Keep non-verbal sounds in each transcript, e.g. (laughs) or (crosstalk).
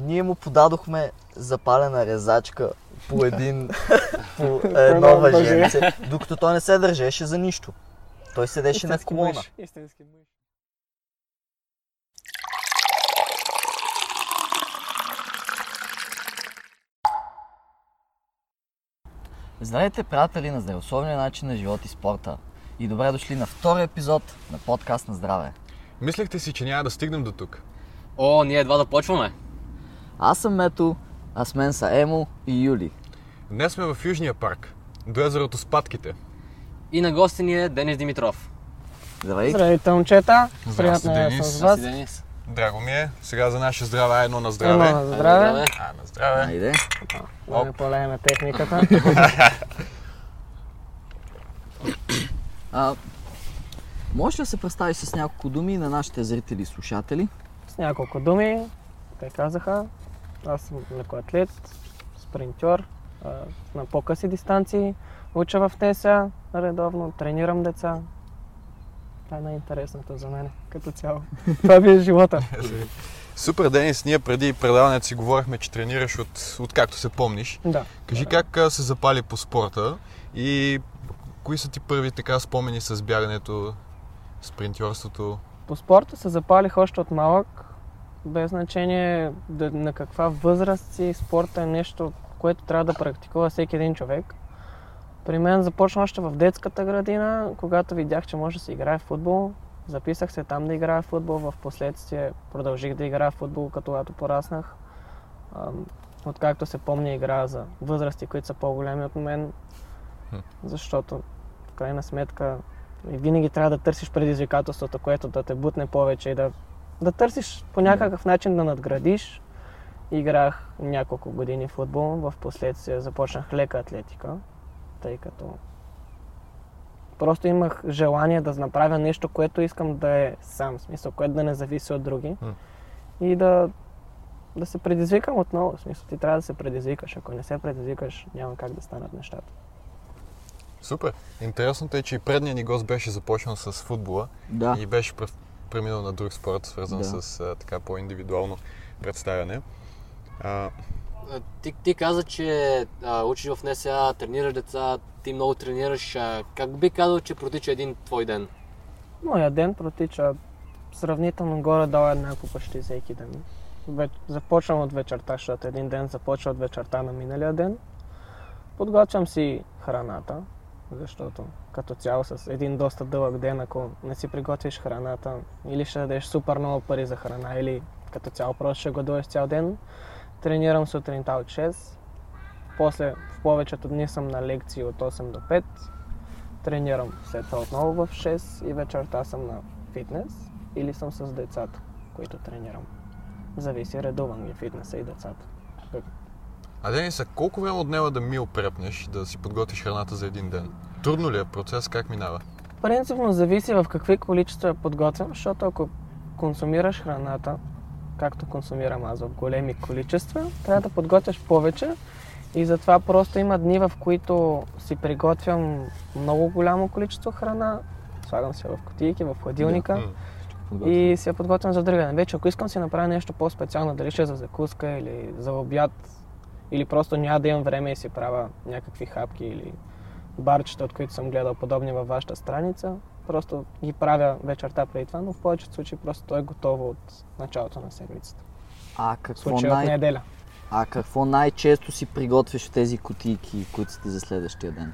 ние му подадохме запалена резачка по един, (laughs) по едно въженце, докато той не се държеше за нищо. Той седеше на колона. Здравейте, приятели на здравословния начин на живот и спорта. И добре дошли на втори епизод на подкаст на здраве. Мислехте си, че няма да стигнем до тук. О, ние едва да почваме. Аз съм Мето, а с мен са Емо и Юли. Днес сме в Южния парк, до езерото Спатките. И на гости ни е Денис Димитров. Здравей! Здравейте, момчета! Здрасти, Приятно е Денис. с вас. Денис. Драго ми е. Сега за наше здраве, едно на Едно здраве. на здраве. А, на здраве. Айде! Да не техниката. (laughs) А, можеш ли да се представиш с няколко думи на нашите зрители и слушатели? С няколко думи, те казаха, аз съм лекоатлет, спринтьор, на по-къси дистанции, уча в ТСА редовно, тренирам деца. Това е най-интересното за мен като цяло. (laughs) Това би е живота. Супер, Денис. Ние преди предаването си говорихме, че тренираш от, от както се помниш. Да. Кажи как а, се запали по спорта и кои са ти първи така спомени с бягането, спринтьорството? По спорта се запалих още от малък, без значение да, на каква възраст си. Спорта е нещо, което трябва да практикува всеки един човек. При мен започна още в детската градина, когато видях, че може да се играе в футбол. Записах се там да играя в футбол, в последствие продължих да играя в футбол, когато пораснах. Откакто се помня игра за възрасти, които са по-големи от мен, защото в крайна сметка винаги трябва да търсиш предизвикателството, което да те бутне повече и да, да търсиш по някакъв начин да надградиш. Играх няколко години футбол, в последствие започнах лека атлетика, тъй като просто имах желание да направя нещо, което искам да е сам, в смисъл, което да не зависи от други. И да, да се предизвикам отново, в смисъл, ти трябва да се предизвикаш. Ако не се предизвикаш, няма как да станат нещата. Супер. Интересното е, че и предният ни гост беше започнал с футбола Да. и беше преминал на друг спорт, свързан Да. с а, така по-индивидуално представяне. А, А, Ти, ти каза, че а, учиш в НСА, тренираш деца, ти много тренираш. А, как би казал, че протича един твой ден? Моя ден протича сравнително горе-долу еднакво почти всеки ден. Веч... Започвам от вечерта, защото един ден започва от вечерта на миналия ден. Подготвям си храната, защото като цяло с един доста дълъг ден, ако не си приготвиш храната, или ще дадеш супер много пари за храна, или като цяло просто ще гладуваш цял ден. Тренирам сутринта от 6, после в повечето дни съм на лекции от 8 до 5, тренирам след това отново в 6 и вечерта съм на фитнес или съм с децата, които тренирам. Зависи, редувам ги фитнеса и децата. А Дениса, колко време отнема да мил препнеш, да си подготвиш храната за един ден? Трудно ли е процес? Как минава? Принципно зависи в какви количества я подготвям, защото ако консумираш храната, както консумирам аз в големи количества, трябва да подготвяш повече и затова просто има дни, в които си приготвям много голямо количество храна, слагам се в кутийки, в хладилника. М. И я подготвям за другия ден. Вече ако искам си направя нещо по-специално, дали ще е за закуска или за обяд, или просто няма да имам време и си правя някакви хапки или барчета, от които съм гледал подобни във вашата страница, просто ги правя вечерта преди това, но в повечето случаи просто то е готово от началото на седмицата. А какво, случая от най- неделя. а какво най-често си приготвяш тези кутийки, които сте за следващия ден?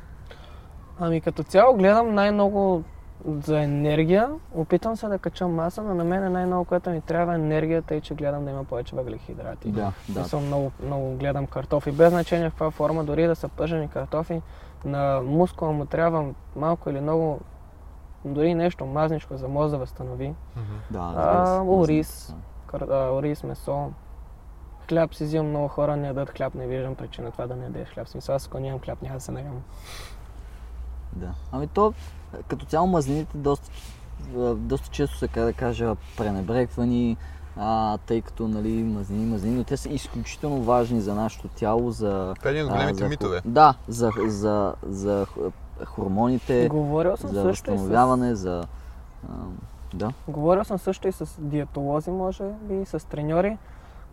Ами като цяло гледам най-много за енергия. Опитвам се да кача маса, но на мен е най-много, което ми трябва е енергията и че гледам да има повече въглехидрати. Да, да. Съм много, много гледам картофи, без значение в каква форма, дори да са пържени картофи. На мускула му трябва малко или много, дори нещо мазничко, за може да възстанови. Да А, ориз. Кар, а, ориз, месо. Хляб си взимам, много хора не ядат хляб, не виждам причина това да не ядеш хляб. Смисъл, аз ако нямам хляб, няма да се наям. Да. Ами то, като цяло мазнините доста, доста често се, как да кажа, пренебрегвани, а, тъй като, нали, мазнини, мазнини, но те са изключително важни за нашето тяло, за... Това е един от големите за митове. Да, за, за, за х- хормоните, Говорил съм за също и с възстановяване, за... А, да. Говорил съм също и с диетолози, може би, и с треньори,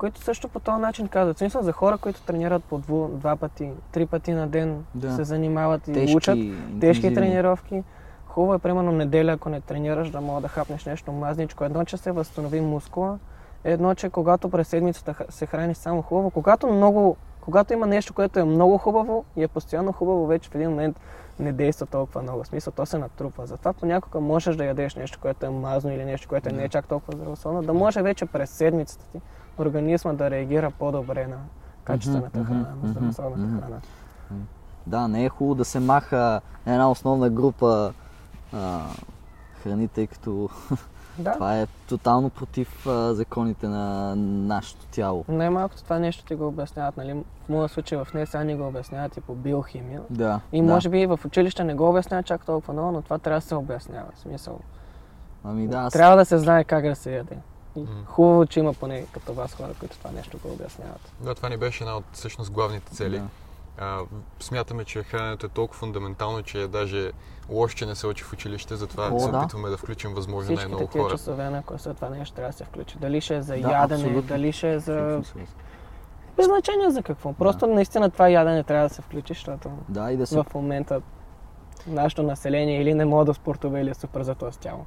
които също по този начин казват. Смисъл за хора, които тренират по дву, два пъти, три пъти на ден, Да. се занимават и Тежки, учат тежки тренировки. Хубаво е, примерно, неделя, ако не тренираш, да мога да хапнеш нещо мазничко. Едно, че се възстанови мускула. Едно, че когато през седмицата се храниш само хубаво, когато много, когато има нещо, което е много хубаво и е постоянно хубаво, вече в един момент не действа толкова много. В смисъл, то се натрупва. Затова понякога можеш да ядеш нещо, което е мазно или нещо, което не е чак толкова здравословно, да може вече през седмицата ти организма да реагира по-добре на качествената храна, на здравословната храна. Да, не е хубаво да се маха една основна група а, храни, тъй като Да, (laughs) това е тотално против а, законите на нашето тяло. Най-малкото това нещо ти го обясняват, нали? В моя случай в НСА ни го обясняват и по биохимия. Да. И да. може би и в училище не го обясняват чак толкова много, но това трябва да се обяснява. В смисъл. Ами да, аз... Трябва да се знае как да се яде. Хубаво, че има поне като вас хора, които това нещо го обясняват. Да, това ни беше една от всъщност главните цели. Да. А, смятаме, че храненето е толкова фундаментално, че е даже лошо, че не се учи в училище, затова О, се да. опитваме да включим възможно Всички най-много хора. часове на класа това нещо трябва да се включи. Дали ще е за Да, ядене, абсолютно. дали ще е за... Без значение за какво. Просто наистина това ядене трябва да се включи, защото Да, и да се... в момента нашето население или не може да спортува, или е супер затластяло.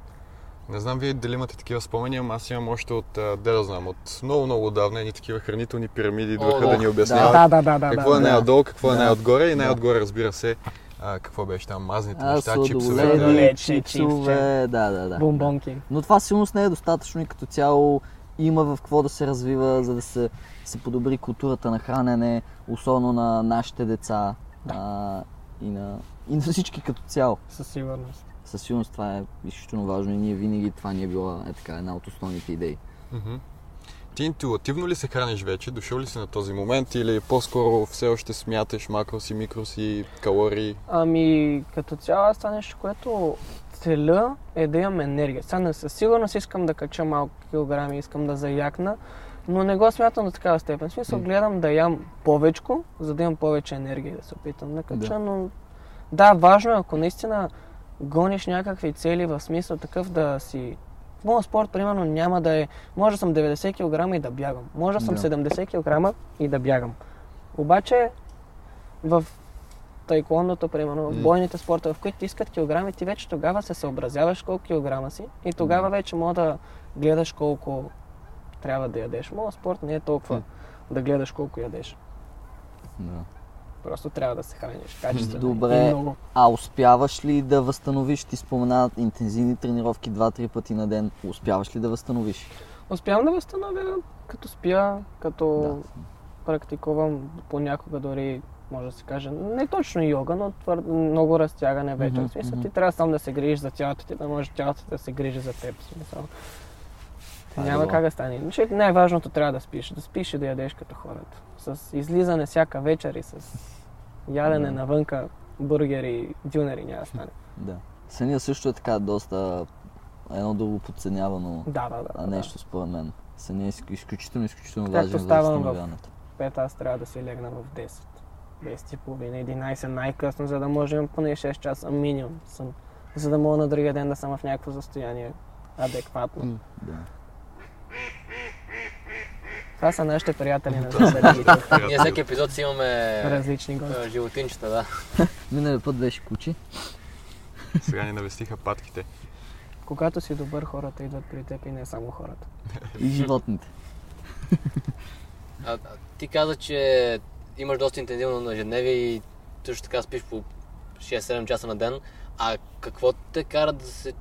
Не знам вие дали имате такива спомени, ама аз имам още от, де да знам, от много, много отдавна едни такива хранителни пирамиди идваха да ни да. обясняват Да, да, да, да. какво да, е да. най-отдолу, какво е Да. най-отгоре и Да. най-отгоре разбира се а, какво беше там, мазните А, неща, чипсовете. Сладолед, чипсове, да, да, да. Бомбонки. Но това сигурно не е достатъчно и като цяло има в какво да се развива, за да се, се подобри културата на хранене, особено на нашите деца а, и, на, и на всички като цяло. Със сигурност. Със сигурност това е изключително важно и ние винаги това ни е била е така, една от основните идеи. Мгм. Ти интуитивно ли се храниш вече? Дошъл ли си на този момент или по-скоро все още смяташ макроси, микроси, калории? Ами, като цяло аз това нещо, което целя е да имам енергия. Сега не със сигурност искам да кача малко килограми, искам да заякна, но не го смятам до такава степен. Смисъл, гледам да ям повечко, за да имам повече енергия да се опитам да кача, Да. но да, важно е, ако наистина гониш някакви цели в смисъл такъв да си моят спорт, примерно, няма да е... Може да съм 90 кг и да бягам. Може да съм Да. 70 кг и да бягам. Обаче, в тайкондото, примерно, в бойните спортове, в които искат килограми, ти вече тогава се съобразяваш колко килограма си и тогава вече мога да гледаш колко трябва да ядеш. Моят спорт не е толкова да гледаш колко ядеш. Да. Просто трябва да се храниш качествено. Добре. Много. А успяваш ли да възстановиш? Ти спомена интензивни тренировки 2-3 пъти на ден. Успяваш ли да възстановиш? Успявам да възстановя като спя, като Да. практикувам понякога дори, може да се каже, не точно йога, но твър... много разтягане вече. В смисъл, мгм. ти трябва сам да се грижиш за тялото ти, да може тялото да се грижи за теб. Смисъл. Е Няма добро. как да стане. Най-важното трябва да спиш. Да спиш и да ядеш като хората. С излизане всяка вечер и с ядене Да. навънка, бургери, дюнери няма да стане. Да. Съня също е така доста едно друго подценявано Да, да, да. а, да. нещо според мен. Съня е изк- изключително, изключително Както важен за в- възстановяването. Пет аз трябва да си легна в 10. 10 и половина, 11 най-късно, за да може да имам поне 6 часа минимум. Съм, за да мога на другия ден да съм в някакво състояние адекватно. Да. Това са нашите приятели на (laughs) задалите. Ние всеки епизод си имаме Различни гости. животинчета, да. (laughs) Миналия път беше кучи. Сега ни навестиха патките. Когато си добър, хората идват при теб и не само хората. (laughs) И животните. А, а, ти каза, че имаш доста интензивно на ежедневие и също така спиш по 6-7 часа на ден. А какво те кара да се...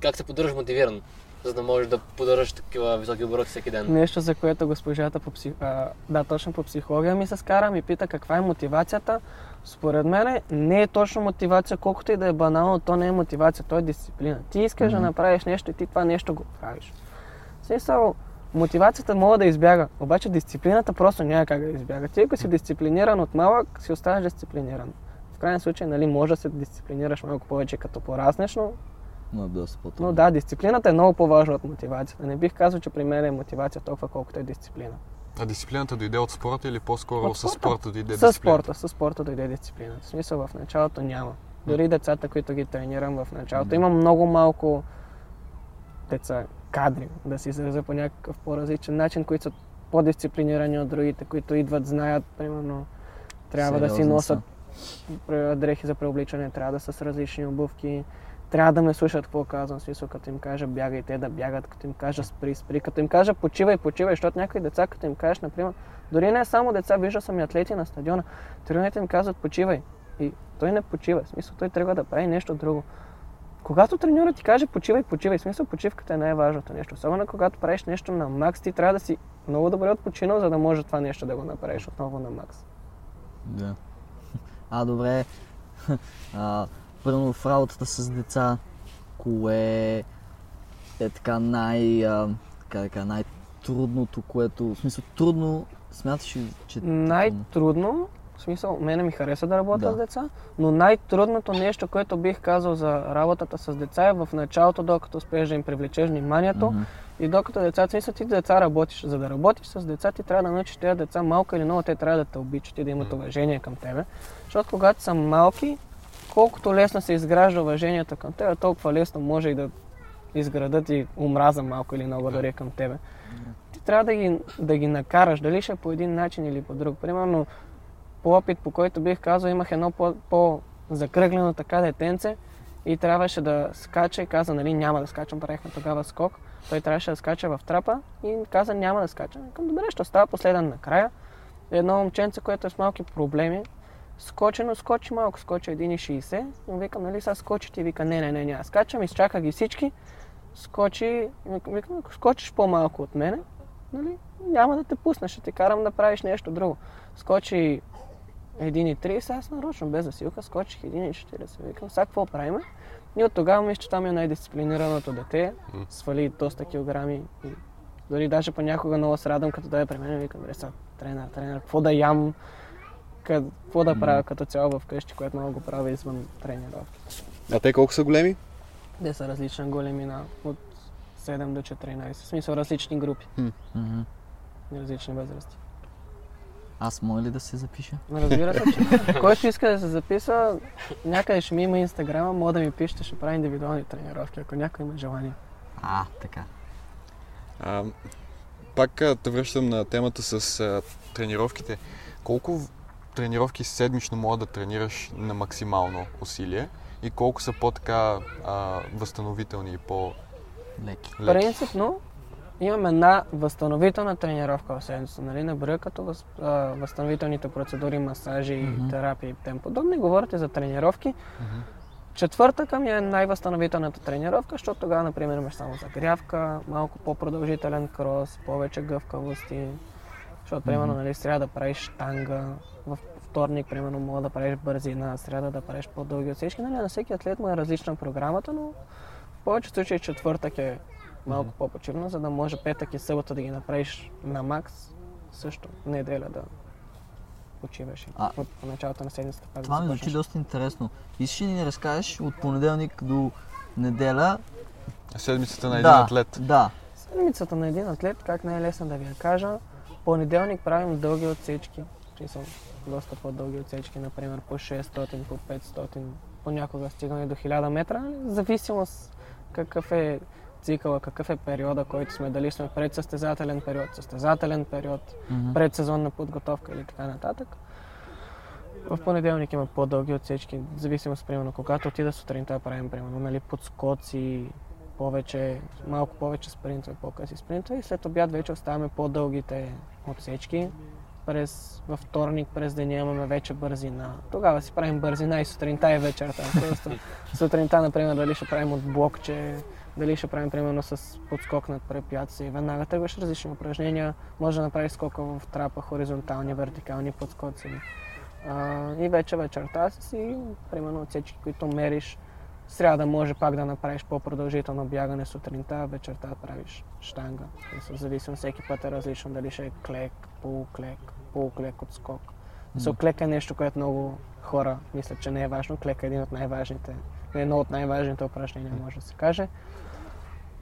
Как се поддържаш мотивиран, за да можеш да поддържаш такива високи обороти всеки ден? Нещо, за което госпожата по псих... а, да, точно по психология ми се скара, ми пита каква е мотивацията. Според мен не е точно мотивация, колкото и да е банално, то не е мотивация, то е дисциплина. Ти искаш да Мгм. направиш нещо и ти това нещо го правиш. Смисъл, мотивацията мога да избяга, обаче дисциплината просто няма как да избяга. Ти ако си дисциплиниран от малък, си оставаш дисциплиниран. В крайна случай, нали, може да се дисциплинираш малко повече като пораснеш, но Но е доста но да, дисциплината е много по-важна от мотивацията. Не бих казал, че при мен е мотивация толкова колкото е дисциплина. А дисциплината дойде от спорта или по-скоро От с спорта. спорта дойде дисциплината? спорта, с спорта дойде дисциплината. В смисъл в началото няма. Дори децата, които ги тренирам в началото, има много малко деца, кадри, да се изразя по някакъв по-различен начин, които са по-дисциплинирани от другите, които идват, знаят, примерно, трябва да си носят са. дрехи за преобличане, трябва да са с различни обувки, трябва да ме слушат какво казвам, смисъл като им кажа бягай, те да бягат, като им кажа спри, спри, като им кажа почивай, почивай, защото някои деца, като им кажеш, например, дори не само деца, виждал съм и атлети на стадиона, тренерите им казват почивай и той не почива, смисъл той трябва да прави нещо друго. Когато треньорът ти каже почивай, почивай, смисъл почивката е най-важното нещо. Особено когато правиш нещо на макс, ти трябва да си много добре отпочинал, за да може това нещо да го направиш отново на макс. Да. (laughs) А, добре. (laughs) А, първо в работата с деца, кое е така най... А, така, най-трудното, което... В смисъл, трудно смяташ ли, че... е трудно? Най-трудно, в смисъл, мене ми хареса да работя Да. с деца, но най-трудното нещо, което бих казал за работата с деца е в началото, докато успееш да им привлечеш вниманието Мгм. и докато децата, смисъл ти деца работиш. За да работиш с деца, ти трябва да научиш тези деца малко или много, те трябва да те обичат и да имат уважение към тебе. Защото когато са малки, колкото лесно се изгражда уважението към тебе, толкова лесно може и да изградат и омраза малко или много дори към тебе. Ти трябва да ги, да ги накараш, дали ще е по един начин или по друг. Примерно, по опит, по който бих казал, имах едно по- по-закръглено така детенце и трябваше да скача и каза, нали, няма да скачам, правихме тогава скок. Той трябваше да скача в трапа и каза, няма да скача. Викам, добре, ще остава последен накрая. Едно момченце, което е с малки проблеми, скочи, но скочи малко, скочи 1,60. Но викам, нали, сега скочи ти, вика, не, не, не, няма. Скачам, изчака ги всички. Скочи, викам, ако скочиш по-малко от мене, нали, няма да те пусна, ще те карам да правиш нещо друго. Скочи 1,30, аз нарочно, без засилка, скочих 1,40. Викам, сега какво правим? И от тогава мисля, че там е най-дисциплинираното дете. Свали доста килограми. И дори даже понякога много се радвам, като дойде при мен и викам, сега, тренер, тренер, какво да ям, какво да правя като цяло вкъщи, което много го правя извън тренировки. А те колко са големи? Те са различна големина, от 7 до 14. В смисъл различни групи, и различни възрасти. Аз мога ли да се запиша? Разбира се, че (laughs) който иска да се записва, някъде ще ми има инстаграма, мога да ми пишете, ще прави индивидуални тренировки, ако някой има желание. А, така. А, пак те връщам на темата с а, тренировките. Колко тренировки седмично мога да тренираш на максимално усилие и колко са по-така а, възстановителни и по-леки? Леки. Принципно имам една възстановителна тренировка в седмицата, нали? Не броя като въз, а, възстановителните процедури, масажи, Мгм. терапии и тем подобни. Говорите за тренировки. Четвъртъка ми е най-възстановителната тренировка, защото тогава, например, имаш само загрявка, малко по-продължителен крос, повече гъвкавости. Защото, примерно, нали, в сряда правиш штанга, вторник, примерно, мога да правиш бързина, в сряда да правиш по-дълги отсечки. Нали, на всеки атлет му е различна програмата, но в повечето случаи четвъртък е малко по-почивно, за да може петък и събота да ги направиш на макс, също неделя да почиваш А, от началото на седмицата пак Това да ми звучи доста интересно. Искаш ли да ни разкажеш от понеделник до неделя? Седмицата на един да, атлет. Да. Седмицата на един атлет, как не е лесно да ви я кажа, понеделник правим дълги отсечки, доста по-дълги отсечки, например по 600, по 500, понякога стигаме до 1000 метра, в зависимост какъв е цикъла, какъв е периода, който сме, дали сме пред състезателен период, състезателен период, Мгм. предсезонна подготовка или така нататък. В понеделник има по-дълги отсечки, в зависимост, примерно, когато отида сутринта правим, примерно, нали, подскоци, повече, малко повече спринтове, по-къси спринтове и след обяд вече оставяме по-дългите отсечки. През, във вторник през деня имаме вече бързина. Тогава си правим бързина и сутринта и вечерта. Сутринта, например, дали ще правим от блокче, дали ще правим примерно с подскок над препятствие. Веднага тръгваш различни упражнения. Може да направиш скока в трапа, хоризонтални, вертикални подскоци. И вече вечерта си, примерно отсечки, които мериш. Сряда може пак да направиш по-продължително бягане сутринта, вечерта правиш штанга. В зависимост всеки път е различно, дали ще е клек, полуклек, полуклек от скок. So, клек е нещо, което много хора мислят, че не е важно. Клек е един от най-важните, едно от най-важните упражнения, може да се каже.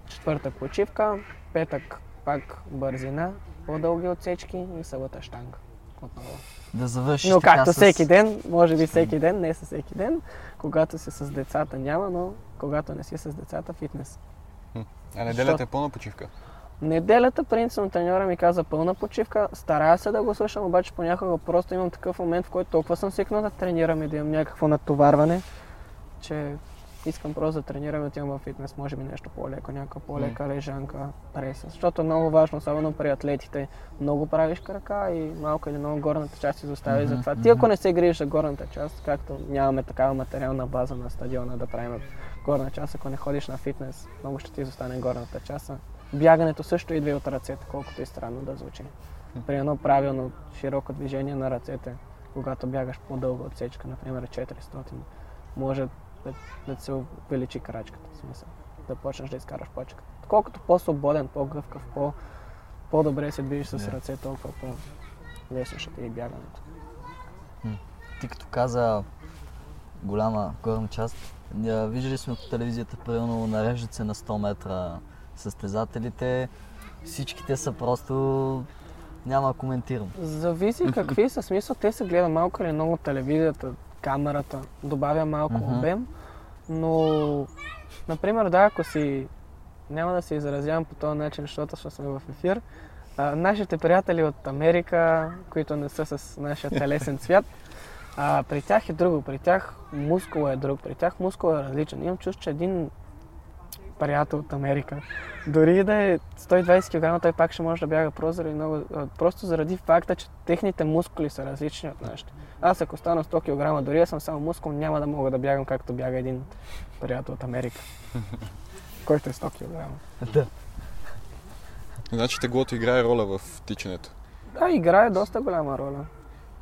Четвъртък почивка, петък пак бързина, по-дълги отсечки и събота штанга. Отново. Да завършиш Но както с... всеки ден, може би всеки ден, не със всеки ден, когато си с децата няма, но когато не си с децата, фитнес. А неделята е пълна почивка. Неделята принципно треньора ми каза пълна почивка, старая се да го слушам, обаче понякога просто имам такъв момент, в който толкова съм свикнал да тренирам и да имам някакво натоварване, че искам просто да тренирам и отивам в фитнес, може би нещо по-леко, някаква по-лека лежанка, преса. Защото е много важно, особено при атлетите, много правиш крака и малко или много горната част изостави. Мгм, Затова ти ако не се грижиш за горната част, както нямаме такава материална база на стадиона да правим горна част, ако не ходиш на фитнес, много ще ти изостане горната част. Бягането също идва и от ръцете, колкото и странно да звучи. При едно правилно широко движение на ръцете, когато бягаш по-дълга отсечка, например 400, може да, да се увеличи крачката, в смисъл, да почнеш да изкараш почката. Колкото по-свободен, по-гъвкав, по- по-добре се движиш с ръце, толкова по-лесно ще ти е бягането. Ти като каза голяма горна част, виждали сме по телевизията, примерно нареждат се на 100 метра състезателите. Всичките са просто... Няма да коментирам. Зависи какви са смисъл. Те се гледа малко или много телевизията, камерата, добавя малко Мгм. обем, но, например, да, ако си, няма да се изразявам по този начин, защото ще сме в ефир, а, нашите приятели от Америка, които не са с нашия телесен (laughs) цвят, а, при тях е друго, при тях мускула е друг, при тях мускула е различен. Имам чувство, че един приятел от Америка, дори да е 120 кг, той пак ще може да бяга заради, много, просто заради факта, че техните мускули са различни от нашите. Аз ако стана 100 кг, дори да съм само мускул, няма да мога да бягам както бяга един приятел от Америка, (laughs) който е 100 кг. Да. Значи теглото играе роля в тичането. Да, играе доста голяма роля.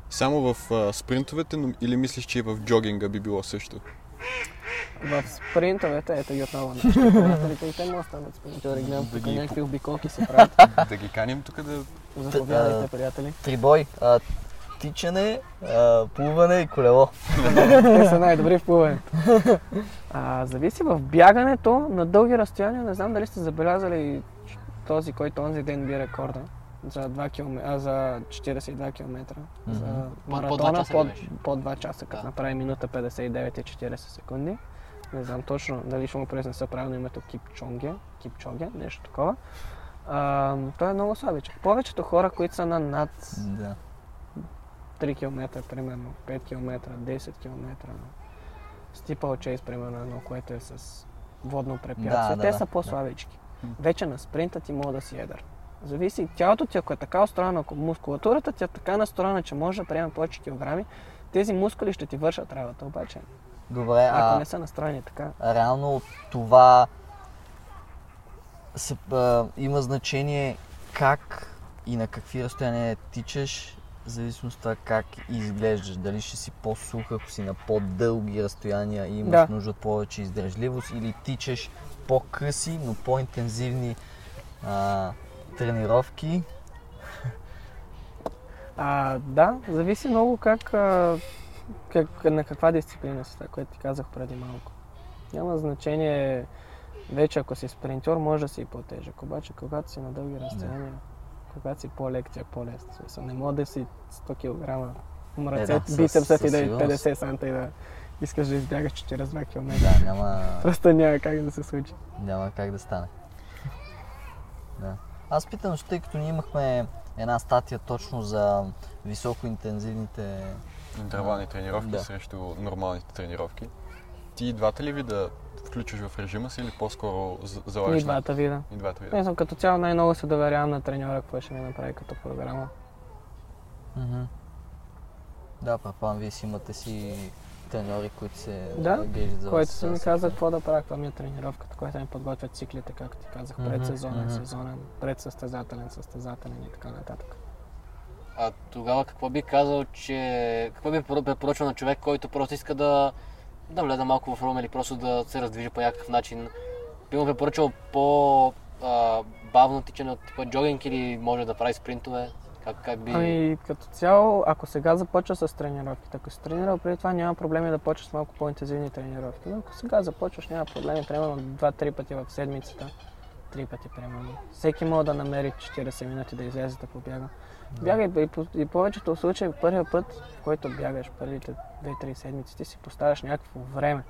Само в а, спринтовете но, или мислиш, че и в джогинга би било също? В спринтовете, ето ги отново нашите приятелите и те му остават спринтори. Гледам Да тук ги- някакви обиколки се правят. (laughs) да ги каним тук да... Заповядайте, приятели. Трибой, а, тичане, а, плуване и колело. (laughs) Те са най-добри в плуването. А, зависи в бягането на дълги разстояния. Не знам дали сте забелязали този, който онзи ден би рекорда за, 2 км, а, за 42 км. За. Под- по маратона беше? под 2 часа, като Да. направи минута 59 и 40 секунди. Не знам точно дали ще му произнеса правилно името Кипчонге, Кипчоге, нещо такова. А, той е много слабичък. Повечето хора, които са на над Да. 3 км, примерно, 5 км, 10 км. Стипъл чейс, примерно, едно, което е с водно препятствие. Да, Те да, са по-слабички. Вече на спринта ти мога да си едър. Зависи, тялото ти, ако е така устроено, ако мускулатурата ти е така настроена, че може да приема повече килограми, тези мускули ще ти вършат работа, обаче. Добре, Ако а не са настроени така. реално това се, а, има значение как и на какви разстояния тичаш, в зависимост от това как изглеждаш. Дали ще си по-сух, ако си на по-дълги разстояния и имаш Да. нужда от повече издържливост, или тичаш по-къси, но по-интензивни а, тренировки. А, да, зависи много как, а, как на каква дисциплина си, което ти казах преди малко. Няма значение, вече ако си спринтьор, може да си и по-тежък, обаче когато си на дълги разстояния, когато си по-лек, ти е по-лесно. Не може да си 100 кг, мръце, Е, да, бицепсът ти да е сигурност. 50 санта и да искаш да избягаш 42 км. Да, няма, Просто няма как да се случи. няма как да стане. Да. Аз питам, че тъй като ние имахме една статия точно за високоинтензивните Интервални тренировки Да. срещу нормалните тренировки. Ти и двата ли вида включваш в режима си или по-скоро И залагаш на... двата вида. И двата Не вида. съм като цяло най-много се доверявам на треньора, какво ще ми направи като програма. Мгм. Да, предполагам, вие си имате си треньори, които се Да, грижат за който вас. си ми каза какво да правя, каква ми е тренировката, която ми подготвя циклите, както ти казах, предсезонен, мгм. сезонен, предсъстезателен, състезателен и така нататък. А тогава какво би казал, че... Какво би препоръчал на човек, който просто иска да, да влезе малко в форма или просто да се раздвижи по някакъв начин? Би му препоръчал по а, бавно тичане от типа джогинг или може да прави спринтове? Как, как би... Ами като цяло, ако сега започва с тренировките, ако си тренирал преди това, няма проблеми да почваш с малко по-интензивни тренировки. Но ако сега започваш, няма проблеми, примерно 2-3 пъти в седмицата, 3 пъти примерно. Всеки може да намери 40 минути да излезе да побяга. Бягай и, по- и повечето случаи, първия път, в който бягаш първите 2-3 седмици, ти си поставяш някакво време.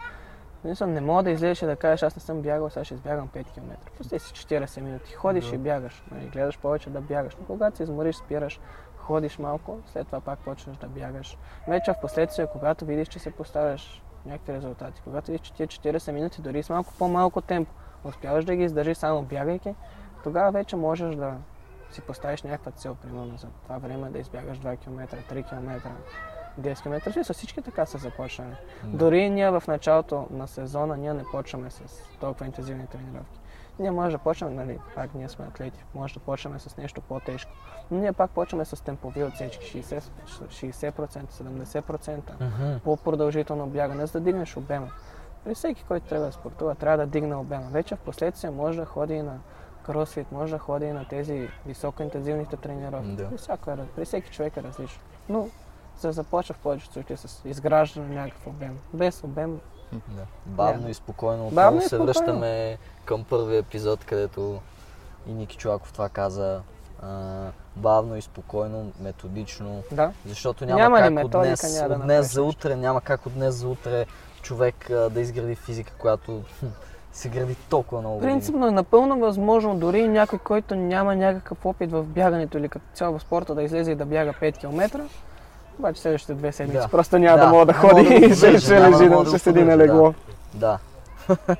Смисъл, не мога да излезеш и да кажеш, аз не съм бягал, сега ще избягам 5 км. Пусти си 40 минути. Ходиш Да. и бягаш. Нали, гледаш повече да бягаш. Но когато се измориш, спираш, ходиш малко, след това пак почваш да бягаш. Вече в последствие, когато видиш, че се поставяш някакви резултати, когато видиш, че тия 40 минути, дори с малко по-малко темпо, успяваш да ги издържиш само бягайки, тогава вече можеш да си поставиш някаква цел, примерно за това време да избягаш 2 км, 3 км, 10 км. Смисъл, всички така са започнали. Да. Дори ние в началото на сезона ние не почваме с толкова интензивни тренировки. Ние може да почнем, нали, пак ние сме атлети, може да почнем с нещо по-тежко. Но ние пак почваме с темпови отсечки, 60%, 60%, 70%, Мгм. по-продължително бягане, за да дигнеш обема. При всеки, който трябва да спортува, трябва да дигне обема. Вече в последствие може да ходи и на кросфит, може да ходи и на тези високоинтензивните тренировки. Да. При, всяко е, при всеки човек е различно. Но се започва в повечето случаи с изграждане на някакъв обем. Без обем Да. Бавно и спокойно. Отново Бавно и се спокойно. връщаме към първия епизод, където и Ники Чулаков това каза. А, бавно и спокойно, методично. Да. Защото няма, Няма как от методика, днес, няма да от днес за утре, няма как от днес за утре човек а, да изгради физика, която се гради толкова много. Принципно е напълно възможно дори някой, който няма някакъв опит в бягането или като цяло в спорта да излезе и да бяга 5 км. Обаче следващите две седмици Да. просто няма да, Да, мога да ходи да и ще, ще да лежи, да, да ще седи на легло. Да. (laughs)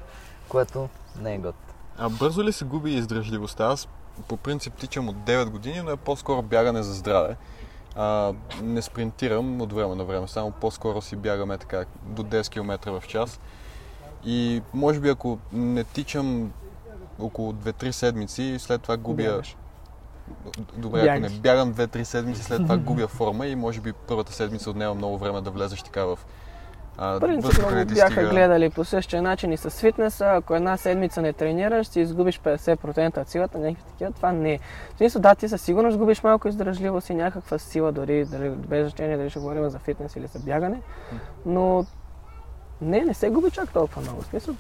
което не е год. А бързо ли се губи издръжливостта? Аз по принцип тичам от 9 години, но е по-скоро бягане за здраве. А, не спринтирам от време на време, само по-скоро си бягаме така до 10 км в час. И може би ако не тичам около 2-3 седмици, след това губя... Бягаш. Добре, ако не бягам 2-3 седмици, след това (laughs) губя форма и може би първата седмица отнема много време да влезеш така в а, Принципно въздуха го не ти бяха стига. гледали по същия начин и с фитнеса. Ако една седмица не тренираш, си изгубиш 50% от силата, някакви такива. Това не е. В смисъл, да, ти със сигурност губиш малко издръжливост и някаква сила, дори, дали, без значение дали ще говорим за фитнес или за бягане. Но не, не се губи чак толкова много. В смисъл,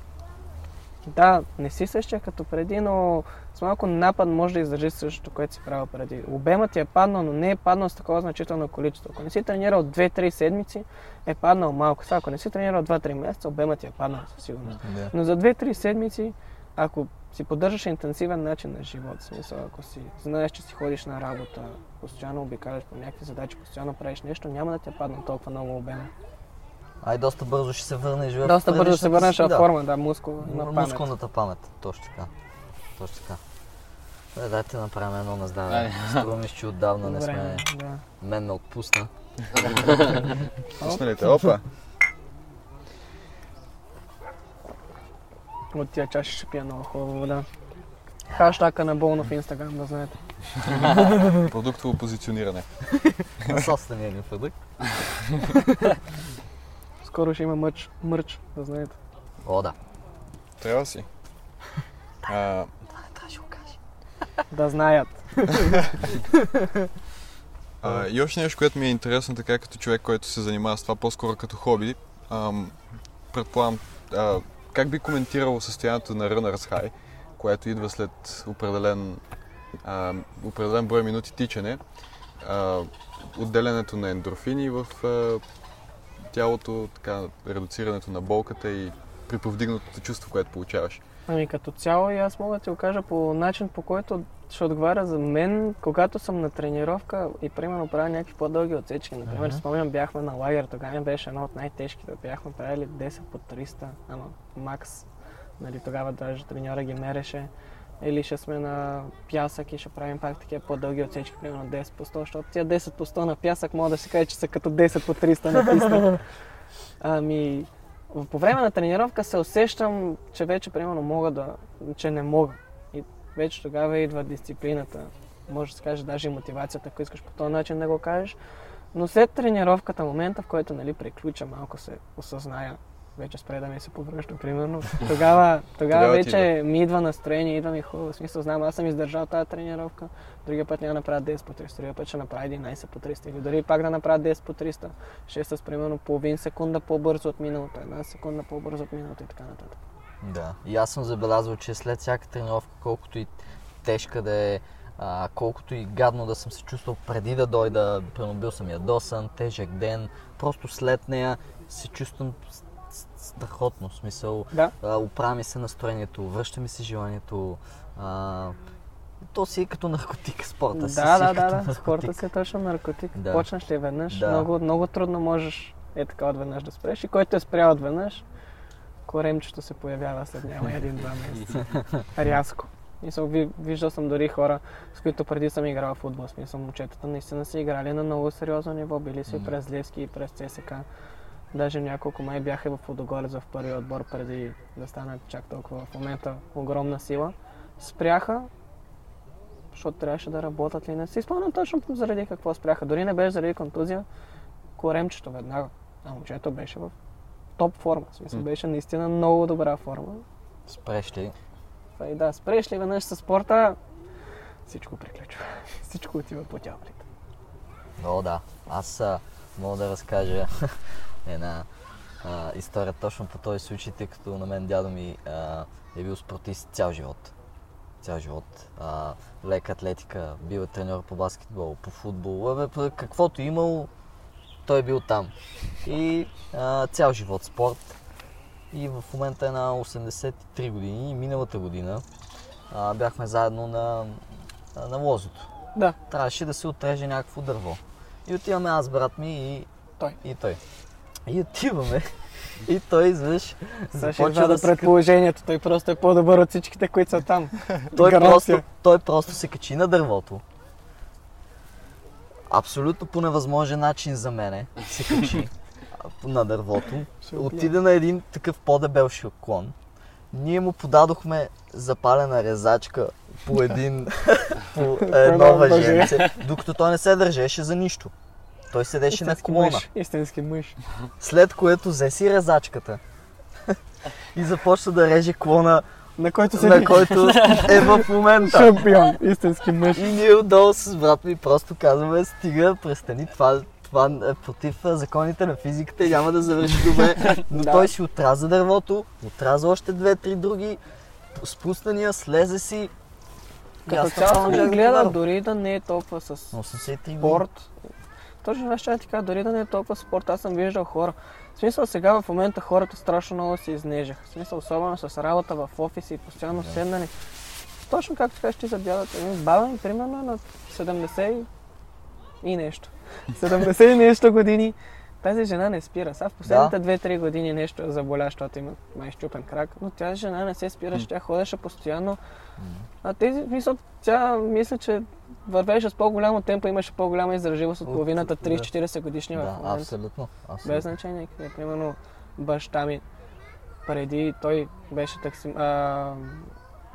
да, не си същия като преди, но с малко напад може да издържиш същото, което си правил преди. Обемът ти е паднал, но не е паднал с такова значително количество. Ако не си тренирал 2-3 седмици, е паднал малко. Сега, ако не си тренирал 2-3 месеца, обемът ти е паднал със сигурност. Да. Но за 2-3 седмици, ако си поддържаш интенсивен начин на живот, в смисъл, ако си знаеш, че си ходиш на работа, постоянно обикаляш по някакви задачи, постоянно правиш нещо, няма да ти е паднал толкова много обема. Ай, доста бързо ще се върнеш Доста бързо се предишната върнеш си- в да. форма, да, мускул, На на памет. мускулната памет. Точно така. Точно така. Бе, дайте да направим едно на здраве. Струва ми, се, че отдавна не Добре, сме... да. Мен ме отпусна. Пуснали те, опа! От тия чаши ще пия много хубава вода. Хаштака на Болно в Инстаграм, да знаете. Продуктово позициониране. (laughs) На собствения ни продукт. (laughs) Скоро ще има мърч, мърч, да знаете. О, да. Трябва си. (laughs) А, Това да го кажа. Да знаят. (laughs) А, и още нещо, което ми е интересно, така като човек, който се занимава с това по-скоро като хоби, ам, предполагам, а, как би коментирал състоянието на Runners High, което идва след определен, а, определен брой минути тичане, а, отделянето на ендорфини в а, тялото, така, редуцирането на болката и при повдигнатото чувство, което получаваш. Ами като цяло и аз мога да ти го кажа по начин, по който ще отговаря за мен, когато съм на тренировка и примерно правя някакви по-дълги отсечки. Например, Мгм. спомням, бяхме на лагер, тогава ми беше едно от най-тежките. Бяхме правили 10 по 300, ама макс. Нали, тогава даже треньора ги мереше. Или ще сме на пясък и ще правим пак такива по-дълги отсечки, примерно 10 по 100, защото тия 10 по 100 на пясък мога да се каже, че са като 10 по 300 на писта. (laughs) Ами, по време на тренировка се усещам, че вече примерно мога да, че не мога. И вече тогава идва дисциплината. Може да се каже даже и мотивацията, ако искаш по този начин да го кажеш. Но след тренировката, момента в който нали, приключа, малко се осъзная, вече спре да ми се повръща, примерно. Тогава, тогава, вече ми идва настроение, идва ми хубаво. В смисъл, знам, аз съм издържал тази тренировка, другия път няма да направя 10 по 300, другия път ще направя 11 по 300 или дори пак да направя 10 по 300, ще е с примерно половин секунда по-бързо от миналото, една секунда по-бързо от миналото и така нататък. Да. И аз съм забелязал, че след всяка тренировка, колкото и тежка да е, а, колкото и гадно да съм се чувствал преди да дойда, примерно бил съм ядосан, тежък ден, просто след нея се чувствам страхотно. В смисъл, Да. а, оправи се настроението, връща ми се желанието. А, то си е като наркотик спорта. си, Да, си е да, като да, да. наркотик. Спорта си е точно наркотик. Да. Почнеш ли веднъж, Да. много, много трудно можеш е така отведнъж да спреш. И който е спрял отведнъж, коремчето се появява след няма един-два (laughs) месеца. Рязко. Мисъл, ви, виждал съм дори хора, с които преди съм играл в футбол. Смисъл, момчетата наистина са играли на много сериозно ниво. Били си М. през Левски и през ЦСК. Даже няколко май бяха в Водогорец в първи отбор преди да станат чак толкова в момента огромна сила. Спряха, защото трябваше да работят ли не си. Спомням точно заради какво спряха. Дори не беше заради контузия, коремчето веднага. А момчето беше в топ форма. В смисъл, беше наистина много добра форма. Спреш ли? И да, спреш ли веднъж със спорта, всичко приключва. (laughs) Всичко отива по тяблите. О, да. Аз а, мога да разкажа (laughs) една а, история точно по този случай, тъй като на мен дядо ми а, е бил спортист цял живот. Цял живот. А, лека атлетика, бил е треньор по баскетбол, по футбол, абе, каквото имал, той е бил там. И а, цял живот спорт. И в момента е на 83 години. И миналата година а, бяхме заедно на, на лозото Да, трябваше да се отреже някакво дърво. И отиваме аз, брат ми и Той. И той. И отиваме. И той изведнъж започва да предположението. Той просто е по-добър от всичките, които са там. (laughs) Той просто, той просто се качи на дървото. Абсолютно по невъзможен начин за мене се качи на дървото. (laughs) Отиде на един такъв по-дебел шоклон. Ние му подадохме запалена резачка по един (laughs) по едно Едно въже. въженце, докато той не се държеше за нищо. Той седеше на колона. мъж. Истински мъж. След което взе си резачката (laughs) и започна да реже клона, На който се на който е в момента. шампион. Истински мъж. И ние отдолу с брат ми просто казваме, стига, престани, това, това е против законите на физиката и няма да завърши добре. Но (laughs) Да. той си отряза дървото, отряза още две-три други, спуснания, слезе си. Като цяло да гледа, дори да не е толкова с На 83 години. спорт. Точно това ще ти кажа, дори да не е толкова спорт, аз съм виждал хора. В смисъл сега в момента хората страшно много се изнежаха. В смисъл особено с работа в офиси и постоянно Да. седнали. Точно както кажеш ти за дядата. Баба ми примерно е на 70 и... и нещо. (laughs) 70 и нещо години. Тази жена не спира. Сега в последните 2-3 години нещо е заболя, защото има май щупен крак, но тази жена не се спираше, тя ходеше постоянно. А тези, мисля, тя мисля, че вървеше с по-голямо темпо, имаше по-голяма издържливост от половината да. 30-40 годишни в Да, момента. абсолютно. Без абсолютно. значение. къде. Примерно баща ми, преди той беше, такси, а,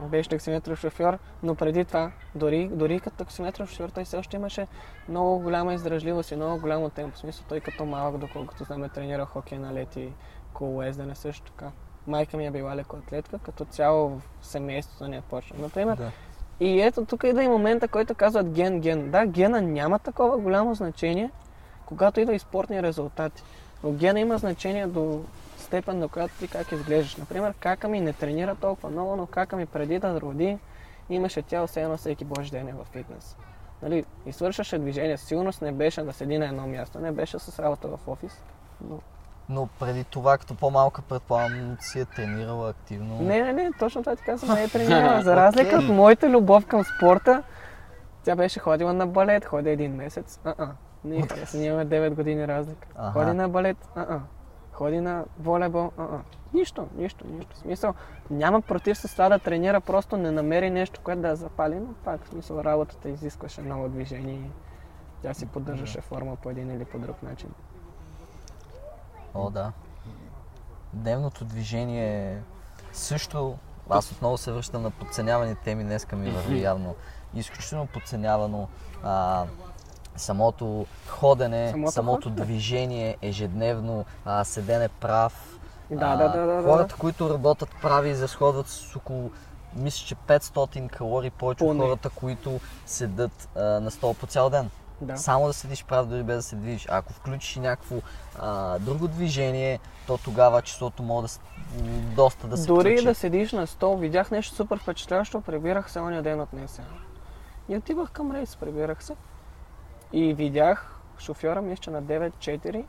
беше таксиметров шофьор, но преди това, дори, дори като таксиметров шофьор, той все още имаше много голяма издръжливост и много голямо темпо. В смисъл, той като малък, доколкото знаме, е тренира хокей на лети, колоездене също така. Майка ми е била лекоатлетка, като цяло в семейството не е почна. Например, Да. и ето тук идва и момента, който казват ген, ген. Да, гена няма такова голямо значение, когато идва и спортни резултати. Но гена има значение до степен, до която ти как изглеждаш. Например, кака ми не тренира толкова много, но кака ми преди да роди, имаше тяло все едно всеки божи ден е във фитнес. Нали, и свършваше движение. Сигурност не беше да седи на едно място, не беше с работа в офис. Но... Но преди това, като по-малка, предполагам, си е тренирала активно. Не, не, не, точно това ти казвам, не е тренирала. (laughs) За разлика от моята любов към спорта, тя беше ходила на балет, ходи един месец. А-а. Ние okay. имаме 9 години разлика. Ходи на балет, а-а. Ходи на волейбол, а-а. Нищо, нищо, нищо. В смисъл, няма против с това да тренира, просто не намери нещо, което да я запали, но пак, в смисъл, работата изискваше много движение и тя си поддържаше форма по един или по друг начин. О, да. Дневното движение също, аз отново се връщам на подценявани теми, днеска ми върви явно изключително подценявано. А, самото ходене, Самото самото, ходене. движение, ежедневно, а, седене прав. Да, А, да, да, да, да. Хората, които работят прави, изразходват с около, мисля, че 500 калории повече от хората, които седат а, на стол по цял ден. Да. Само да седиш прав, дори без да се движиш. Ако включиш някакво а, друго движение, то тогава числото може да, доста да се Дори качи. да седиш на стол, видях нещо супер впечатляващо, прибирах се ония ден от НСА. И отивах към рейс, прибирах се. И видях шофьора ми, че на 9.4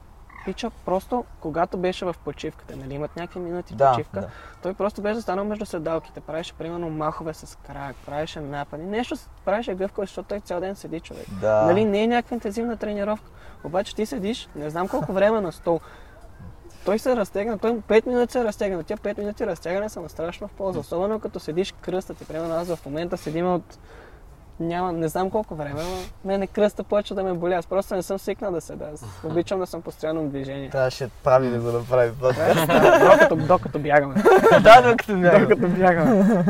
пича просто, когато беше в почивката, нали имат някакви минути Да, почивка, да. той просто беше станал между седалките, правеше примерно махове с крак, правеше напади, нещо правеше гъвкаво, защото той цял ден седи човек. Да. Нали, не е някаква интензивна тренировка. Обаче ти седиш, не знам колко време на стол. Той се разтегна, той 5 минути се разтегна. Тя 5 минути разтягане са на страшно в полза. Особено като седиш кръста ти. Примерно аз в момента седим от няма, не знам колко време, но мене кръста почва да ме боли. Аз просто не съм свикнал да седа. Аз обичам да съм постоянно в движение. Трябваше прави да го направи. докато, докато бягаме. (laughs) да, докато бягам. докато бягаме.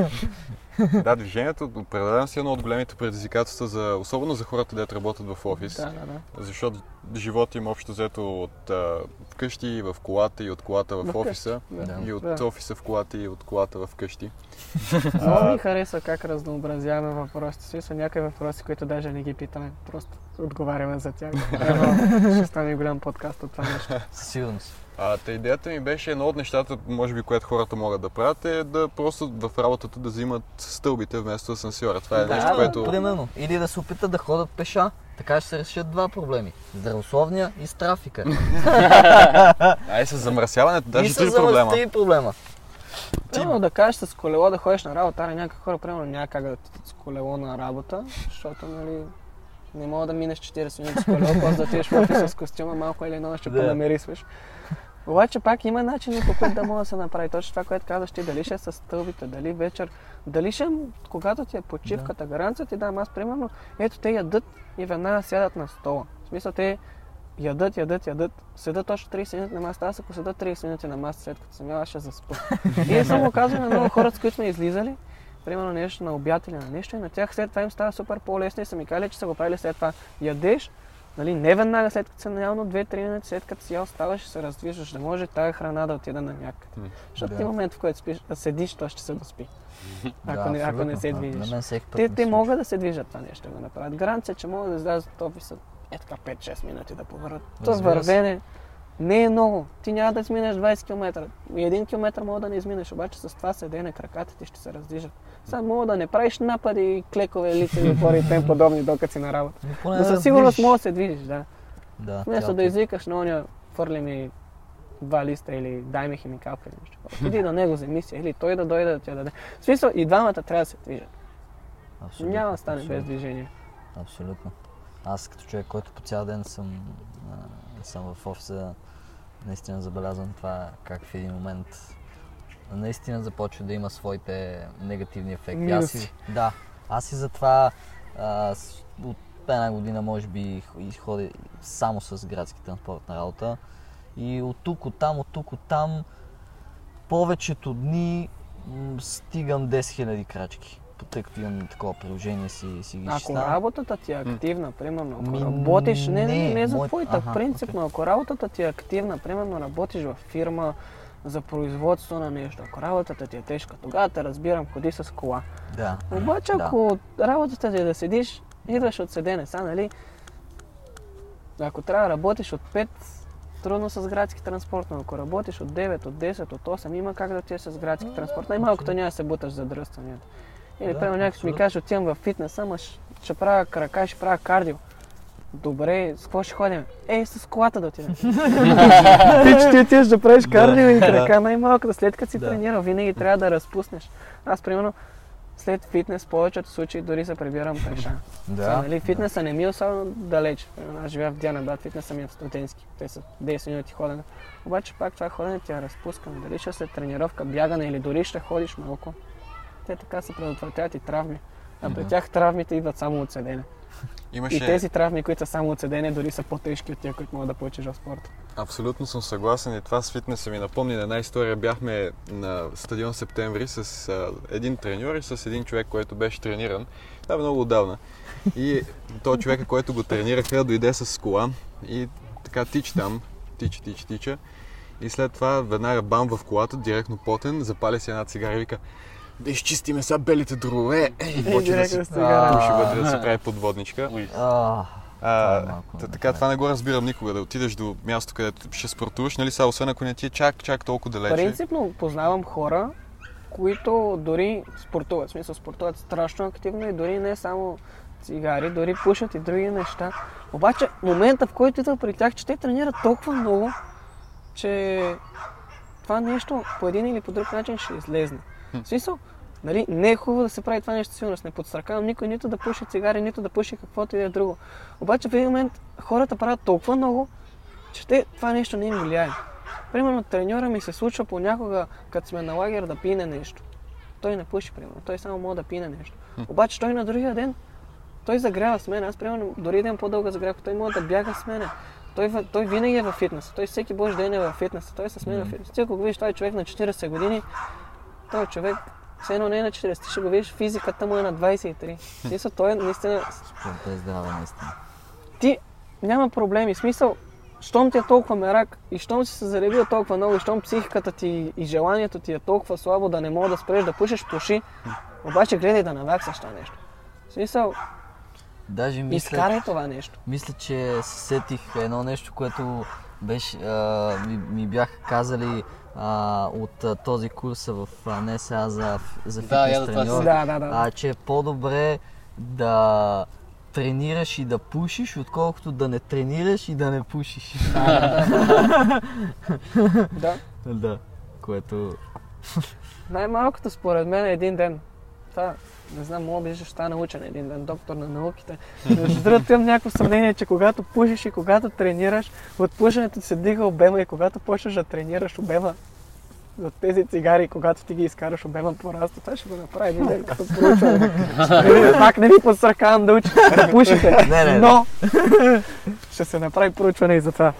(laughs) Да, движението определено си е едно от големите предизвикателства, за, особено за хората, дето работят в офис. Да, да, да. Защото живота им общо взето от а, вкъщи в колата и от колата в, В офиса. Да. И от Да. офиса в колата и от колата в къщи. (laughs) Много ми харесва как разнообразяваме въпросите. В Смисъл, някои въпроси, които даже не ги питаме, просто отговаряме за тях. (laughs) Ще стане голям подкаст от това нещо. Със сигурност. А, та идеята ми беше едно от нещата, може би, което хората могат да правят, е да просто в работата да взимат стълбите вместо асансьора. Това е Да, нещо, което... Примерно. Или да се опитат да ходят пеша. Така ще се решат два проблеми. Здравословния и с трафика. (laughs) Ай, с замърсяването, и даже с три проблема. Три проблема. Примерно да кажеш с колело да ходиш на работа, а някакви хора, примерно няма как да с колело на работа, защото нали, не мога да минеш 40 минути с колело, после да отидеш в офиса с костюма, малко или много ще Да. понамирисваш. Обаче пак има начини, по които да може да се направи точно това, което казваш ти, дали ще е с стълбите, дали вечер, дали ще, когато ти е почивката, гаранция ти дам. Аз примерно, ето те ядат и веднага сядат на стола. В смисъл те ядат, ядат, ядат, седат точно 30 минути на масата. Аз ако седат 30 минути на масата, след като съм яла, ще заспа. (laughs) и само казвам на много хора, с които сме излизали, примерно нещо на обяд или на нещо, и на тях след това им става супер по-лесно и са ми казали, че са го правили след това. Ядеш, нали, не веднага след като си наял, но 2-3 минути след като си ял, ставаш и се раздвижваш, да може тази храна да отиде на някъде. М, Защото да. ти момент, в който спиш, да седиш, то ще се доспи. Ако, Да, не, ако не се движиш. Път Те, те се могат да се движат това нещо да го направят. Гаранция, че могат да излязат от офиса е така 5-6 минути да повърват. То се. вървене не е много. Ти няма да изминеш 20 км. И един километр мога да не изминеш, обаче с това седене краката ти ще се раздвижат. Сега мога да не правиш напади, клекове, лицеви опори и тем подобни, докато си на работа. Но със сигурност мога да се движиш, да. Да, Вместо да извикаш на оня, фърли ми два листа или дай ми химикалка или нещо. Отиди до него, вземи си, или той да дойде да ти я даде. В смисъл, и двамата трябва да се движат. Абсолютно, Няма да стане без абсолютно. движение. Абсолютно. Аз като човек, който по цял ден съм, а, съм в офиса, наистина забелязвам това как в един момент наистина започва да има своите негативни ефекти. Аз Минуси. и, да, аз и затова а, с- от една година може би ходя само с градски транспорт на работа. И от тук, от там, от тук, от там, повечето дни м, стигам 10 000 крачки. Тъй като имам такова приложение си, си ги Ако изчислявам. работата ти е активна, примерно, ако Ми, работиш, не, не, не, не за мой- твоята, аха, принципно, ако работата ти е активна, примерно работиш в фирма за производство на нещо, ако работата ти е тежка, тогава те разбирам, ходи с кола. Да. Обаче, Да. ако работата ти е да седиш, идваш от седене, са, нали? Ако трябва да работиш от 5, трудно с градски транспорт, но ако работиш от 9, от 10, от 8, има как да ти е с градски транспорт. Най-малкото няма да се буташ за дръстванията. Или, Да, примерно, някой ми абсолютно. каже, отивам в фитнес, ама ще, ще правя крака, ще правя кардио. Добре, с какво ще ходим? Ей, с колата да отидем. (laughs) ти, че ти отиваш да правиш кардио и крака най-малкото, след като си Да. тренирал, винаги трябва да разпуснеш. Аз, примерно, след фитнес, повечето случаи дори се прибирам пеша. (laughs) Сега, нали, фитнеса не ми е особено далеч. Аз живея в Диана Бат, фитнеса ми е в Студентски. Те са 10 минути ходене. Обаче пак това ходене ти е разпускане. Дали ще след тренировка, бягане или дори ще ходиш малко. Те така се предотвратяват и травми. А при тях травмите идват само от седене. Имаше... И тези травми, които са само от седене, дори са по-тежки от тия, които могат да получиш в спорта. Абсолютно съм съгласен и това с фитнеса ми напомни на една история. Бяхме на стадион Септември с а, един треньор и с един човек, който беше трениран. Това е много отдавна. И той човека, който го тренираха, дойде с кола и така тича там, тича, тича, тича. И след това веднага бам в колата, директно потен, запали си една цигара и вика да изчистиме сега белите дробове. И почва да директно си с цигара. пуши вътре, да се прави подводничка. А, е та, така, това не го разбирам никога, да отидеш до място, където ще спортуваш, нали сега, освен ако не ти е чак, чак толкова далече. Принципно познавам хора, които дори спортуват, в смисъл спортуват страшно активно и дори не само цигари, дори пушат и други неща. Обаче, момента в който идва при тях, че те тренират толкова много, че това нещо по един или по друг начин ще излезне. В смисъл, нали, не е хубаво да се прави това нещо сигурност. Не подстракавам никой нито да пуши цигари, нито да пуши каквото и да е друго. Обаче в един момент хората правят толкова много, че те, това нещо не им влияе. Примерно треньора ми се случва понякога, като сме на лагер, да пине нещо. Той не пуши, примерно. Той само може да пине нещо. Обаче той на другия ден, той загрява с мен. Аз, примерно, дори имам по-дълга загрявка, той може да бяга с мене. Той, в- той винаги е във фитнес. Той всеки божи ден е във фитнес. Той е с мен във фитнес. Ти ако го видиш, той е човек на 40 години, той човек, все едно не е на 40, ти ще го видиш, физиката му е на 23. Смисъл, той е наистина, Спорта е здрава, наистина. ти няма проблеми. Смисъл, щом ти е толкова мерак и щом си се заребил толкова много и щом психиката ти и желанието ти е толкова слабо да не мога да спреш да пушиш, пуши. Обаче гледай да наваксаш това нещо. В смисъл, Даже мисля, изкарай това нещо. мисля, че се сетих едно нещо, което беше, а, ми, ми бяха казали а, от а, този курс в а, НСА за, за Да, фитнес си треньор, Да, да, да. а, че е по-добре да тренираш и да пушиш, отколкото да не тренираш и да не пушиш. (laughs) да. (laughs) да, което... Най-малкото според мен е един ден. Това, не знам, мога би ще стана учен един ден, доктор на науките. Между другото имам някакво съмнение, че когато пушиш и когато тренираш, от пушенето се дига обема и когато почнеш да тренираш обема от тези цигари, когато ти ги изкараш обема пораства, това ще го направи един ден като проучване. (laughs) Нали, Пак не ви подстракавам да учите, да пушите, Не, не, не. но (laughs) ще се направи проучване и за това.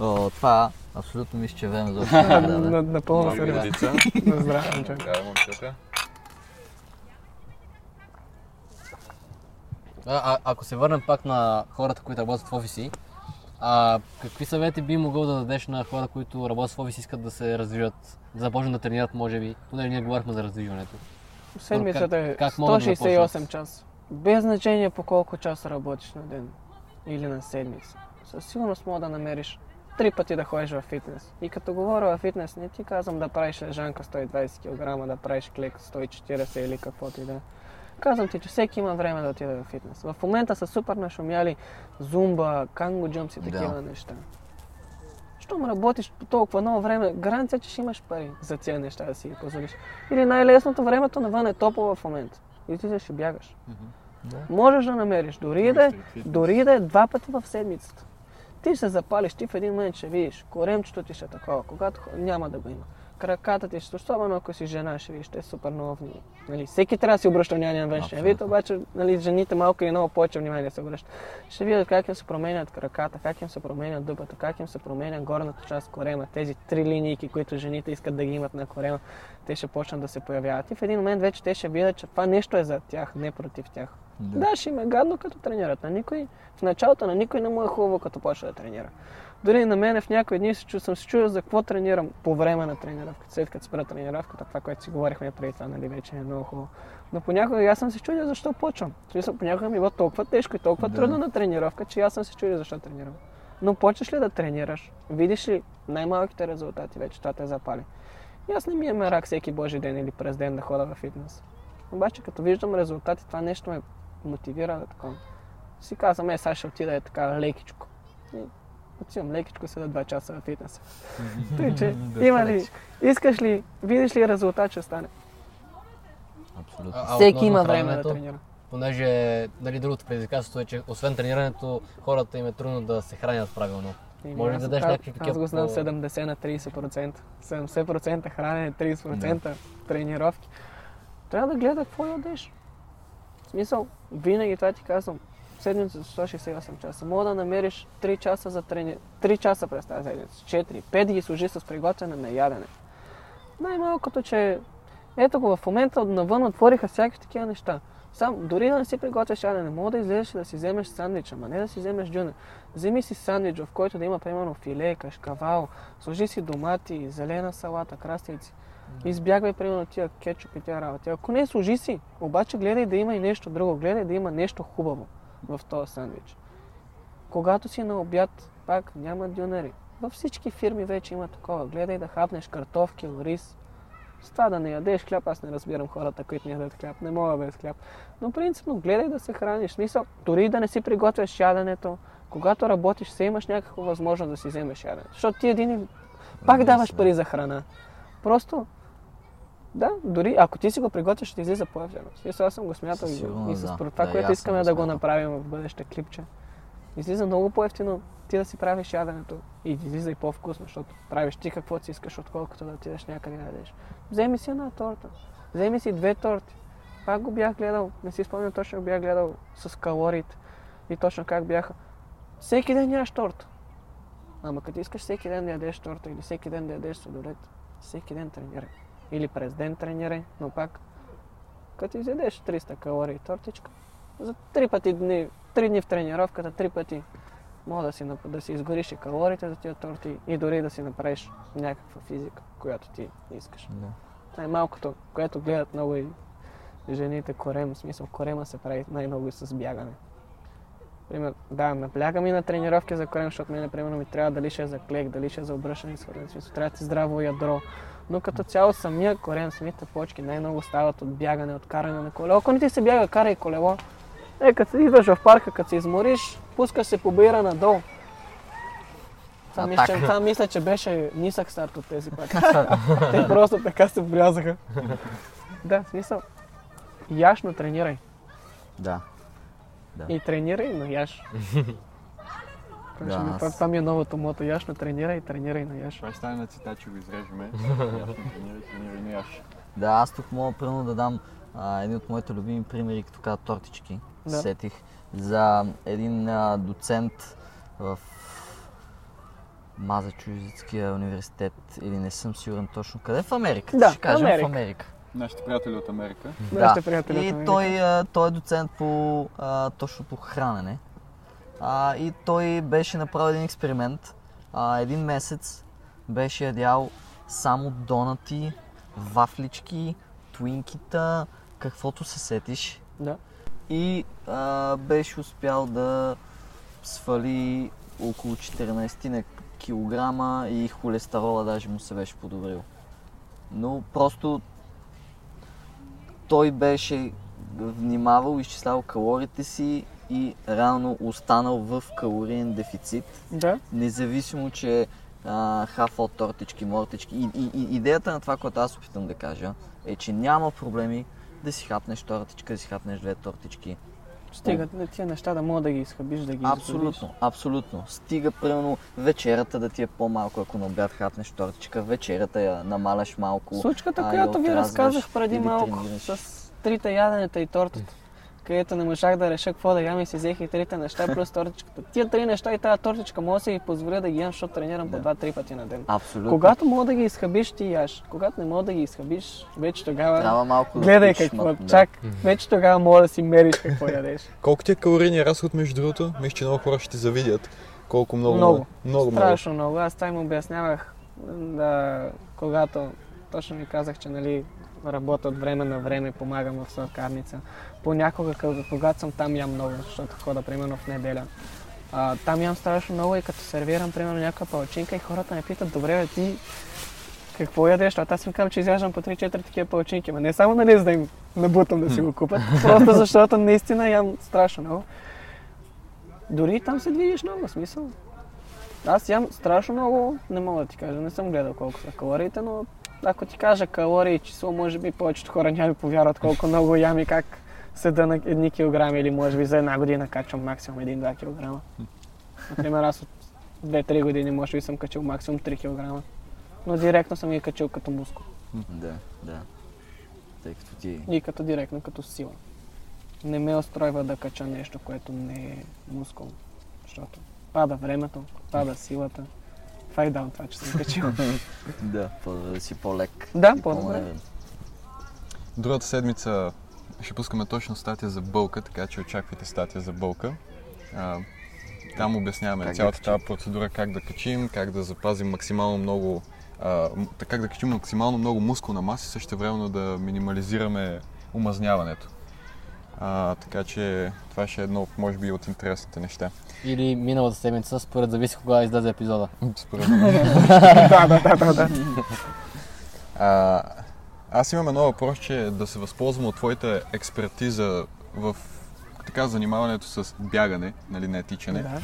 О, това абсолютно мисля, че е време за още (laughs) да, да. На- Напълно водица. На здраве, момче. Така, момчета. А, ако се върнем пак на хората, които работят в офиси, а, какви съвети би могъл да дадеш на хора, които работят в офиси, искат да се развиват, да започнат да тренират, може би, понеже ние говорихме за развиването. Седмицата е как могат да 168 започнат? часа. Без значение по колко часа работиш на ден или на седмица. Със сигурност мога да намериш три пъти да ходиш в фитнес. И като говоря в фитнес, не ти казвам да правиш лежанка 120 кг, да правиш клек 140 или каквото и да е. Казвам ти, че всеки има време да отиде в фитнес. В момента са супер нашумяли зумба, канго джъмпс и Да. такива неща. Щом работиш по толкова много време, гаранция, че ще имаш пари за тези неща да си ги позволиш. Или най-лесното времето навън е топло в момента. И ти ще бягаш. Да. Можеш да намериш, дори и да, е, дори да е два пъти в седмицата. Ти ще запалиш, ти в един момент ще видиш, коремчето ти ще е такова, когато няма да го има. Краката ти ще, особено ако си жена, ще видиш, те са супер много внимание. Нали, всеки трябва да си обръща внимание на външния вид, обаче нали, жените малко или много повече внимание се обръщат. Ще видят как им се променят краката, как им се променя дъбата, как им се променя горната част корема, тези три линии, които жените искат да ги имат на корема, те ще почнат да се появяват. И в един момент вече те ще видят, че това нещо е за тях, не против тях. Да. Да, ще им е гадно като тренират. На никой, в началото на никой не му е хубаво като почва да тренира. Дори на мене в някои дни се чу, съм се чудил за какво тренирам по време на тренировката. След като спра тренировката, това, което си говорихме преди това, нали, вече е много хубаво. Но понякога аз съм се чудил защо почвам. Смисъл, понякога ми е било толкова тежко и толкова Да. трудно на тренировка, че аз съм се чудил защо тренирам. Но почваш ли да тренираш, видиш ли най-малките резултати, вече това те запали. И аз не ми е мерак всеки божи ден или през ден да хода в фитнес. Обаче като виждам резултати, това нещо ме мотивира да такова. Си казвам, е, сега ще отида е така лекичко. И отивам лекичко, седа 2 часа в фитнес. Тъй, че има ли, искаш ли, видиш ли резултат, ще стане. Абсолютно. Всеки има време да тренира. Понеже нали, другото предизвикателство е, че освен тренирането, хората им е трудно да се хранят правилно. И Може ли аз да дадеш аз- някакви Аз такива го знам по- 70 на 30%. 70% хранене, 30% тренировки. Трябва да гледа какво ядеш. В смисъл, винаги това ти казвам. Седмица за 168 часа. Мога да намериш 3 часа за трени... 3 часа през тази седмица. 4, 5 ги служи с приготвяне на ядене. Най-малкото, че ето го в момента навън отвориха всякакви такива неща. Сам, дори да не си приготвяш ядене, мога да излезеш и да си вземеш сандвич, ама не да си вземеш дюна. Вземи си сандвич, в който да има примерно филе, кашкавал, сложи си домати, зелена салата, краставици. Избягвай примерно тия кетчуп и тия работи. Ако не, сложи си. Обаче гледай да има и нещо друго. Гледай да има нещо хубаво в този сандвич. Когато си на обяд, пак няма дюнери. Във всички фирми вече има такова. Гледай да хапнеш картофки, рис. С това да не ядеш хляб, аз не разбирам хората, които не ядат хляб. Не мога без хляб. Но принципно гледай да се храниш. В Смисъл, дори да не си приготвяш яденето, когато работиш, се имаш някаква възможност да си вземеш яденето. Защото ти един пак Разбира даваш пари за храна. Просто, да, дори ако ти си го приготвяш, ще ти излиза. В Смисъл, аз съм го смятал и, и с това, Да, и което искаме да го направим в бъдеще клипче. Излиза много по-ефтино ти да си правиш яденето и излиза и по-вкусно, защото правиш ти каквото си искаш, отколкото да отидеш някъде да ядеш. Вземи си една торта, вземи си две торти. Пак го бях гледал, не си спомням точно, бях гледал с калориите и точно как бяха. Всеки ден ядеш торта. Ама като искаш всеки ден да ядеш торта или всеки ден да ядеш сладолет, всеки ден тренирай. Или през ден тренирай, но пак като изядеш 300 калории тортичка, за три пъти дни, три дни в тренировката, три пъти мога да си, да си изгориш и калориите за тия торти и дори да си направиш някаква физика, която ти искаш. Да. Най-малкото, което гледат много и жените корем, в смисъл корема се прави най-много и с бягане. Пример, да, наблягам и на тренировки за корем, защото мен, примерно, ми трябва дали ще е за клек, дали ще е за обръщане. В смисъл, трябва ти здраво ядро. Но като цяло самия корем, самите почки най-много стават от бягане, от каране на колело. Ако не ти се бяга, карай колело. Е, като идваш в парка, като се измориш, пускаш се по бира надолу. Това мисля, това мисля, че беше нисък старт от тези пъти. Те просто така се врязаха. да, смисъл. Яш, но тренирай. Да. Да. И тренирай, но яш. Това, ще Да, ми- аз- това, това ми е новото мото. Яш, но тренирай, тренирай, но яш. Това ще стане на цитат, че го изрежеме. (laughs) Ясно, тренирай, тренирай, не яш. Да, аз тук мога примерно да дам а, един от моите любими примери, като казват тортички. Да. Сетих за един а, доцент в Мазачузетския университет или не съм сигурен точно къде. В Америка. Да, ще кажем Америка. в Америка. Нашите приятели от Америка. Нашите приятели от И Америка. той, а, той е доцент по, а, точно по хранене. А, и той беше направил един експеримент. А, един месец беше ядял само донати, вафлички, твинкита, каквото се сетиш. Да. И а, беше успял да свали около 14 на килограма и холестерола даже му се беше подобрил. Но просто той беше внимавал, изчислявал калориите си и реално останал в калориен дефицит, Да. независимо, че а, хафал тортички, мортички. И, и, и идеята на това, което аз опитам да кажа, е, че няма проблеми да си хапнеш тортичка, да си хапнеш две тортички. Стига да тия неща да мога да ги изхъбиш, да ги. Абсолютно, абсолютно. Стига примерно вечерата да ти е по-малко, ако на обяд хапнеш тортичка, вечерата я намаляш малко. Случката, а, която ви разказах преди малко тренираш. с трите яденета и тортата, където не можах да реша какво да ям и си взех и трите неща (laughs) плюс тортичката. Тия три неща и тази тортичка мога да си ги позволя да ги ям, защото тренирам по Да. два-три пъти на ден. Абсолютно. Когато мога да ги изхъбиш, ти яш. Когато не мога да ги изхъбиш, вече тогава Трябва малко да гледай включиш какво. да. Чак, вече тогава мога да си мериш какво ядеш. (laughs) Колко ти е калорийния разход, между другото? Мисля, че много хора ще ти завидят. Колко много. Много. Много, много. Страшно много. Аз това им обяснявах, да, когато точно ми казах, че нали, работя от време на време, помагам в сладкарница. Понякога, когато съм там, ям много, защото хода примерно в неделя. А, там ям страшно много и като сервирам примерно някаква палачинка и хората ме питат, добре, бе, ти какво ядеш? Защото аз им казвам, че изяждам по 3-4 такива палачинки, но не само нали, за да им набутам да си го купат, просто (laughs) защото наистина ям страшно много. Дори там се движиш много, смисъл. Аз ям страшно много, не мога да ти кажа, не съм гледал колко са калориите, но ако ти кажа калории и число, може би повечето хора няма ми повярват колко много ям и как седа на едни килограми или може би за една година качвам максимум 1-2 килограма. Например, аз от 2-3 години може би съм качил максимум 3 килограма. Но директно съм ги качил като мускул. Да, да. Тъй като ти... И като директно като сила. Не ме устройва да кача нещо, което не е мускул. Защото пада времето, пада силата. Това и дам това, че съм качил. Да, да си по-лек. Да, по-добре. Другата седмица ще пускаме точно статия за бълка, така че очаквайте статия за бълка. А, там обясняваме Как цялата тази процедура, как да качим, как да запазим максимално много а, как да качим максимално много мускулна маса и също времено да минимализираме умазняването. А, така че това ще е едно, може би, от интересните неща. Или миналата седмица, според зависи кога излезе епизода. (laughs) Според да, да, да, да, да. А, аз имам едно въпрос, че да се възползвам от твоята експертиза в така занимаването с бягане, нали, не тичане. Да.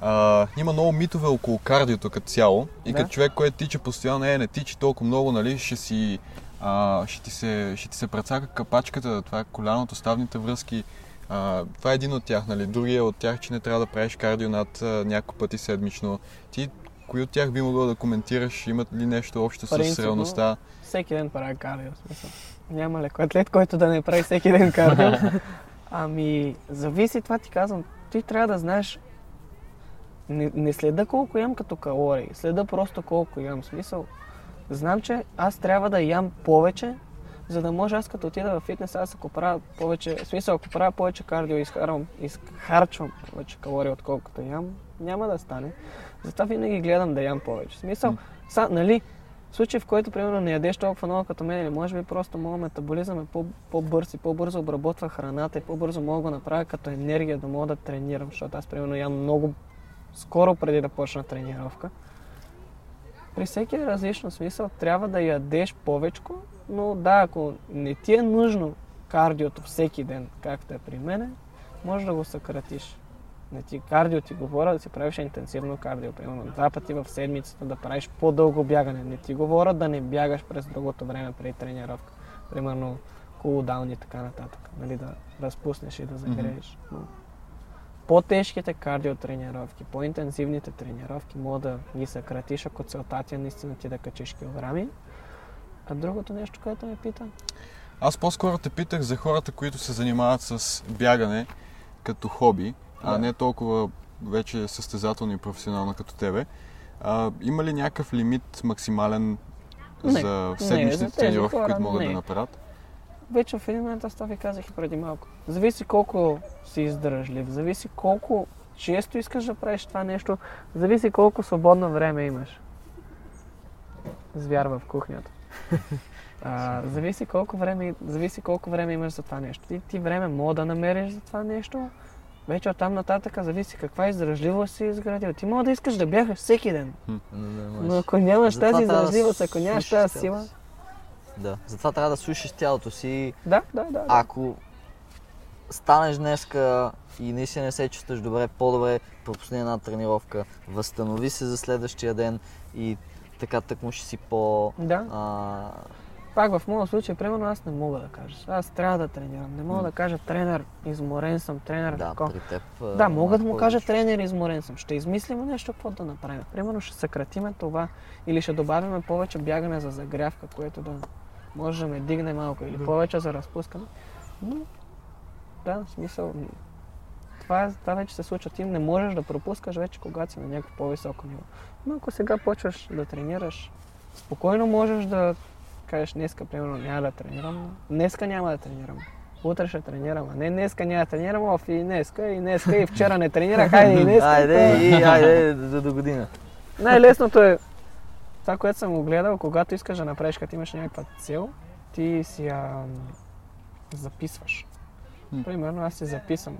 А, има много митове около кардиото като цяло. И Да. като човек, който тича постоянно, е, не тичи толкова много, нали, ще си... А, ще, ти се, ще ти се прецака капачката, това е коляното, ставните връзки. А, това е един от тях, нали. Другия от тях, че не трябва да правиш кардио над няколко пъти седмично. Ти, кои от тях би могъл да коментираш? Имат ли нещо общо с реалността? Всеки ден правя кардио, смисъл. Няма лекоатлет, който да не прави всеки ден кардио. (laughs) ами, зависи, това ти казвам. Ти трябва да знаеш не, не следа колко ям като калории, следа просто колко ям. Смисъл, знам, че аз трябва да ям повече, за да може аз като отида в фитнес, аз ако правя повече, в смисъл, ако правя повече кардио, изхарвам, изхарчвам повече калории, отколкото ям, няма да стане. Затова винаги гледам да ям повече. В смисъл, са, нали, в случай, в който, примерно, не ядеш толкова много като мен, или може би просто моят метаболизъм е по- по-бърз и по-бързо обработва храната и по-бързо мога да направя като енергия, да мога да тренирам, защото аз, примерно, ям много скоро преди да почна тренировка. При всеки е различно смисъл, трябва да ядеш повечко, но да, ако не ти е нужно кардиото всеки ден, както е при мене, може да го съкратиш. Не ти кардио ти говоря да си правиш интенсивно кардио, примерно два пъти в седмицата да правиш по-дълго бягане. Не ти говоря да не бягаш през другото време преди тренировка. Примерно кулдаун и така нататък. Нали, да разпуснеш и да загрееш. Но по-тежките кардиотренировки, по-интенсивните тренировки могат да ги съкратиш, ако целта ти е наистина ти да качиш килограми. А другото нещо, което ме пита, Аз по-скоро те питах за хората, които се занимават с бягане като хоби, а Да. не толкова вече състезателно и професионално като тебе. А, има ли някакъв лимит максимален Не. за Не, седмичните за тези тренировки, хора които могат не. да направят? Вече в един момент аз това ви казах и преди малко. Зависи колко си издръжлив, зависи колко често искаш да правиш това нещо, зависи колко свободно време имаш. Звяр в кухнята. (laughs) А, зависи, колко време, зависи колко време имаш за това нещо. Ти, ти време мога да намериш за това нещо, вече оттам нататък зависи каква издръжливост си изградил. Ти мога да искаш да бягаш всеки ден, но ако нямаш тази издръжливост, ако нямаш тази сила... Да, затова трябва да слушаш тялото си. Да, да, да. Ако станеш днеска и наистина не се чувстваш добре, по-добре пропусни една тренировка, възстанови се за следващия ден и така тъкмо ще си по... да. А, Пак в моят случай, примерно, аз не мога да кажа. Аз трябва да тренирам. Не мога да кажа тренер, изморен съм, тренер, да, такова. при теб... Да, мога да му кажа тренер, изморен съм. Ще измислим нещо, какво да направим. Примерно ще съкратиме това или ще добавим повече бягане за загрявка, което да може да ме дигне малко или повече за разпускане. Но, да, в смисъл, това, това вече се случва. Ти не можеш да пропускаш вече, когато си на някакво по-високо ниво. Но ако сега почваш да тренираш, спокойно можеш да кажеш днеска, примерно, няма да тренирам, днеска няма да тренирам. Утре ще тренирам, а не днеска няма да тренирам, оф и днеска, и днеска, и вчера не тренирах, хайде и днеска. Айде, и айде до, до година. Най-лесното е това, което съм го гледал, когато искаш да направиш, като имаш някаква цел, ти си я записваш. Примерно аз си записвам.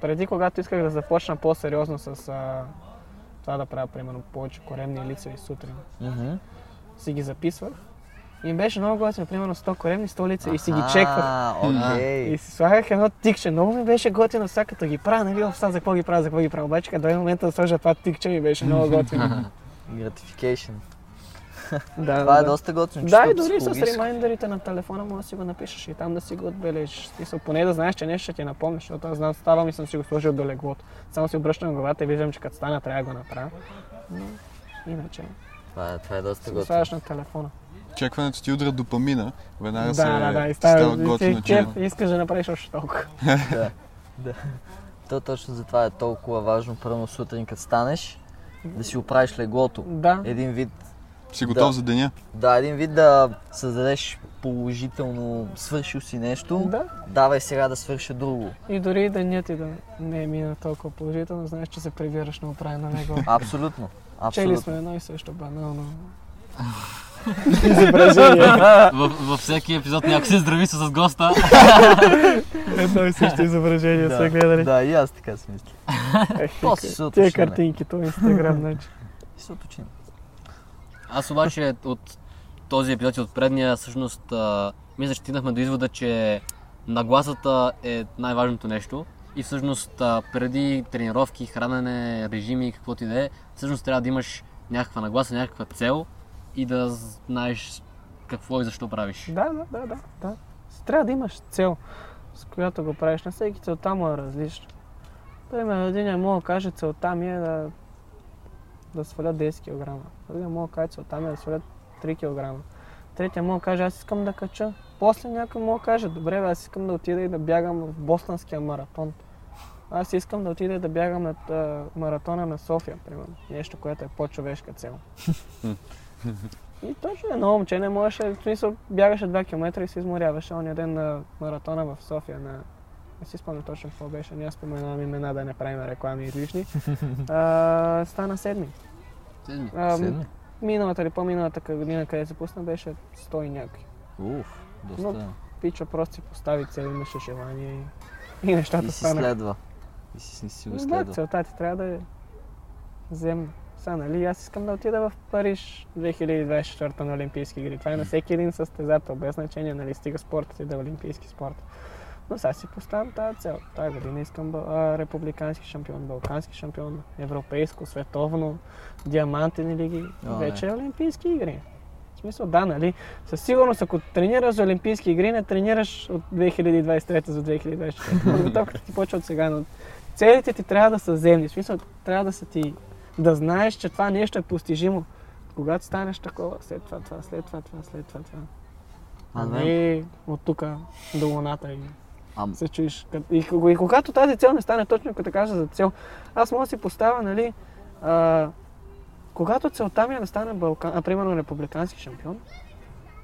Преди, когато исках да започна по-сериозно с а, това да правя, примерно, повече коремни лицеви сутрин, Мгм. си ги записвах. И беше много готино, примерно 100 коремни, 100 лица и си ги чеквах. Окей. И си слагах едно тикче. Много ми беше готино сега като ги правя, нали, оф, сега за какво ги правя, за какво ги правя. Обаче като дойде момента да сложа това тикче ми беше много (laughs) готино. Gratification. (laughs) да, Това да, е да. доста готино. Да, и дори с ремайндерите на телефона може да си го напишеш и там да си го отбележиш. В Смисъл, поне да знаеш, че нещо ще ти напомниш, защото аз знам, ставам и съм си го сложил до леглото. Само си обръщам главата и виждам, че като стана трябва да го направя. Но иначе, Това е, това е доста готино. слагаш на телефона. Чекването ти удра допамина, веднага се да, да, да, и става става, готино, ти искаш да направиш още толкова. (laughs) да, да. То точно затова е толкова важно, първо сутрин като станеш, да си оправиш леглото. Да, Един вид, Си готов Да. за деня. да, един вид да създадеш положително, свършил си нещо, да. давай сега да свърша друго. И дори денят ти да не е минал толкова положително, знаеш, че се прибираш на оправено легло. (laughs) Абсолютно. Чели Абсолютно. сме едно и също банално. (laughs) изображение. Във, всеки епизод някой се здрави с госта. (laughs) едно и също изображение Да, са гледали. Да, и аз така си мисля. Се Тия картинки, то Инстаграм, значи. И се уточним. Аз обаче от този епизод и от предния, всъщност, а, мисля, че стигнахме до извода, че нагласата е най-важното нещо. И всъщност а, преди тренировки, хранене, режими, каквото и да е, всъщност трябва да имаш някаква нагласа, някаква цел и да знаеш какво и защо правиш. Да, да, да, да, да. Трябва да имаш цел, с която го правиш. На всеки целта му е различна. Примерно, един е мога да каже, целта ми е да, да сваля 10 кг. Другия мога да каже, целта ми е да сваля 3 кг. Третия мога да каже, аз искам да кача. После някой мога да каже, добре, бе, аз искам да отида и да бягам в Бостонския маратон. Аз искам да отида и да бягам на а, маратона на София, примерно. Нещо, което е по-човешка цел. И точно едно момче не можеше, в смисъл, бягаше 2 км и се изморяваше ония ден на маратона в София на не си спомням точно какво беше, няма споменавам имена да не правим реклами излишни. (laughs) А, стана седми. Седми. А, Седми? миналата или по-миналата година, къде се пусна, беше 100 и някакви. Уф, доста. Но- Пича просто си постави цел, имаше желание и, и нещата И си станаха. следва. И си, си го Да, следва. целта ти трябва да е земна. Сега, нали, аз искам да отида в Париж 2024 на Олимпийски игри. Това е на всеки един състезател, без значение, нали, стига спортът и да е олимпийски спорт. Но сега си поставям тази цел. Тази година искам а, републикански шампион, балкански шампион, европейско, световно, диамантени лиги. О. Вече е олимпийски игри. В смисъл, да, нали? Със сигурност, ако тренираш за Олимпийски игри, не тренираш от 2023 за 2024. Подготовката ти почва от сега, но целите ти трябва да са земни. В смисъл, трябва да са ти да знаеш, че това нещо е постижимо. Когато станеш такова, след това, това, след това, това, след това, това. А, не от тук до луната и А, се чуеш. И, и когато тази цел не стане точно като кажа за цел, аз мога да си поставя, нали, а, когато целта ми е да стана Балкан, а, примерно републикански шампион,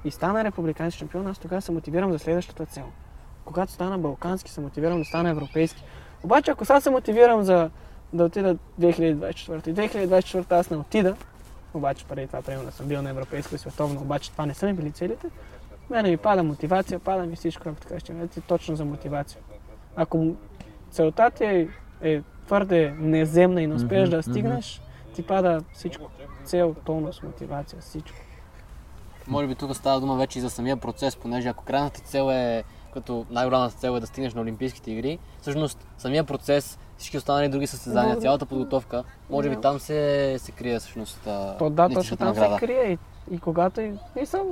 и стана републикански шампион, аз тогава се мотивирам за следващата цел. Когато стана балкански, се мотивирам да стана европейски. Обаче, ако сега се мотивирам за да отида 2024 и 2024 аз не отида, обаче преди това, примерно, съм бил на европейско и световно, обаче това не са ми били целите, мене ми пада мотивация, пада ми всичко, както така ще ти точно за мотивация. Ако целта ти е, е твърде неземна и не успееш Мгм, да стигнеш, ти пада всичко. Цел, тонус, мотивация, всичко. Може би тук става дума вече и за самия процес, понеже ако крайната цел е, като най-голямата цел е да стигнеш на Олимпийските игри, всъщност самия процес, всички останали други състезания, цялата подготовка, може би там се, се крие всъщност То да, точно там се награда. крие и, и когато и, и съм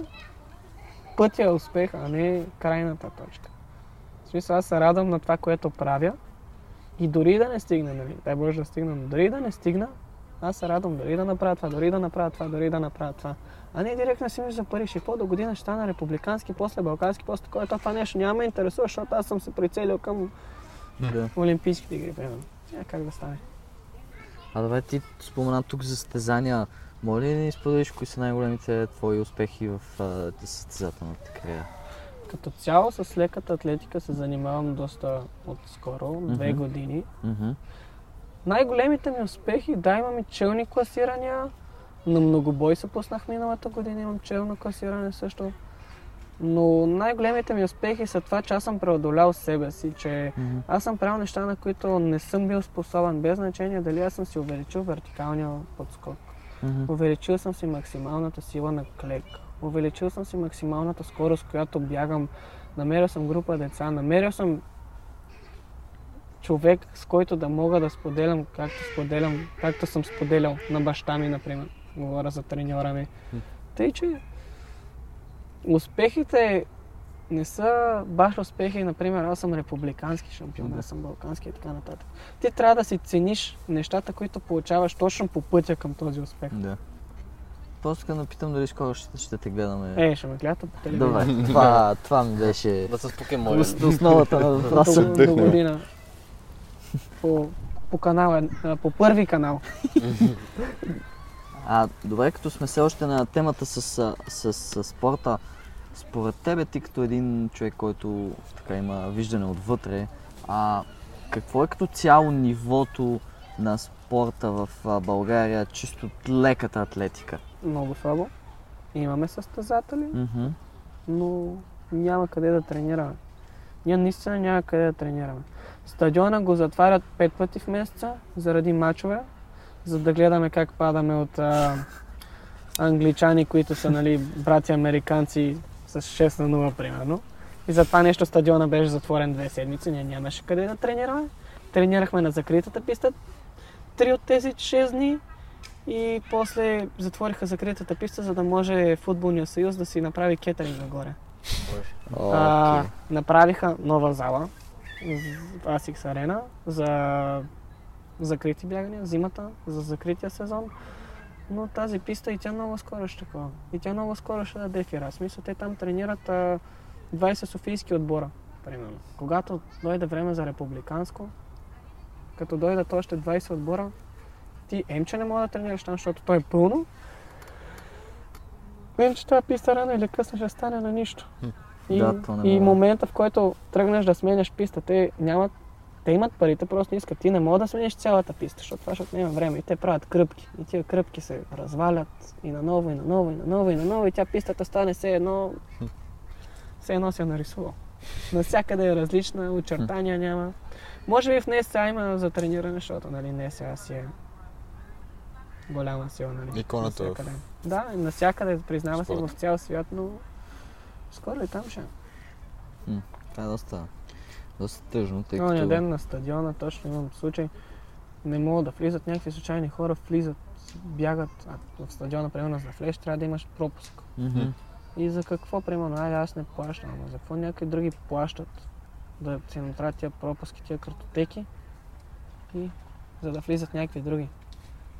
пътя е успеха, а не крайната точка. В смисъл, аз се радвам на това, което правя и дори да не стигна, нали, дай Боже да стигна, но дори да не стигна, аз се радвам дори да направя това, дори да направя това, дори да направя това. А не директно си мисля за Париж и какво до година ще стана републикански, после балкански, после такова. То това нещо няма ме интересува, защото аз съм се прицелил към да. Олимпийските игри, примерно. Няма как да стане. А давай ти спомена тук за състезания. Моля ли да ни споделиш кои са най-големите твои успехи в състезателната кариера? Като цяло с леката атлетика се занимавам доста отскоро, две Мгм. години. Мгм. Най-големите ми успехи, да, имам и челни класирания. На многобой се пуснах миналата година, имам челно класиране също. Но най-големите ми успехи са това, че аз съм преодолял себе си, че Мгм. аз съм правил неща, на които не съм бил способен, без значение дали аз съм си увеличил вертикалния подскок. Мгм. Увеличил съм си максималната сила на клек. Увеличил съм си максималната скорост, която бягам. Намерил съм група деца. Намерил съм човек, с който да мога да споделям, както споделям, както съм споделял на баща ми, например. Говоря за треньора ми. Тъй, че успехите не са баш успехи, например, аз съм републикански шампион, аз съм балкански и така нататък. Ти трябва да си цениш нещата, които получаваш точно по пътя към този успех. Да. Просто да питам дали скоро ще, ще те гледаме. Е, ще ме гледате по телевизия. Добре, (laughs) това, това ми беше Да с покемони. ос- основата на (laughs) въпроса. До, година. По, по канал, е- а, по първи канал. (laughs) А, добре, като сме все още на темата с, с, с, с спорта, според тебе, ти като един човек, който така има виждане отвътре, а, какво е като цяло нивото на спорта в България, чисто леката атлетика? Много слабо. Имаме състезатели, Мгм. но няма къде да тренираме. Ние наистина няма къде да тренираме. Стадиона го затварят пет пъти в месеца заради мачове, за да гледаме как падаме от, а, англичани, които са нали, брати американци с 6 на 0 примерно. И за това нещо стадиона беше затворен две седмици, ние нямаше къде да тренираме. Тренирахме на закритата писта три от тези 6 дни и после затвориха закритата писта, за да може футболния съюз да си направи кетеринг нагоре. А, Окей. направиха нова зала Asics Arena за закрити бягания, зимата, за закрития сезон. Но тази писта и тя много скоро ще такова. И тя много скоро ще даде фира. В смисъл, те там тренират а, 20 софийски отбора, примерно. Когато дойде време за републиканско, като дойдат още 20 отбора, ти емче не мога да тренираш там, защото то е пълно. Вим, че тази писта рано или късно ще стане на нищо. И, Да, и момента, в който тръгнеш да сменяш писта, те нямат те имат парите, просто искат. Ти не мога да смениш цялата писта, защото това ще отнема време. И те правят кръпки. И тия кръпки се развалят и наново, и наново, и наново, и наново. И тя пистата стане все едно... Все едно си я нарисувал. Навсякъде е различна, очертания няма. Може би в нея сега има за трениране, защото нали, не сега си е голяма сила. Нали, Иконата в. Да, навсякъде признава се в цял свят, но скоро и там ще. Това е доста, доста тъжно, тъй Оня като... ден на стадиона точно имам случай. Не могат да влизат някакви случайни хора, влизат, бягат. А в стадиона, примерно, за влезеш, трябва да имаш пропуск. Мгм. И за какво, примерно, айде аз не плащам, ама за какво някои други плащат да си направят тия пропуски, тия картотеки и за да влизат някакви други.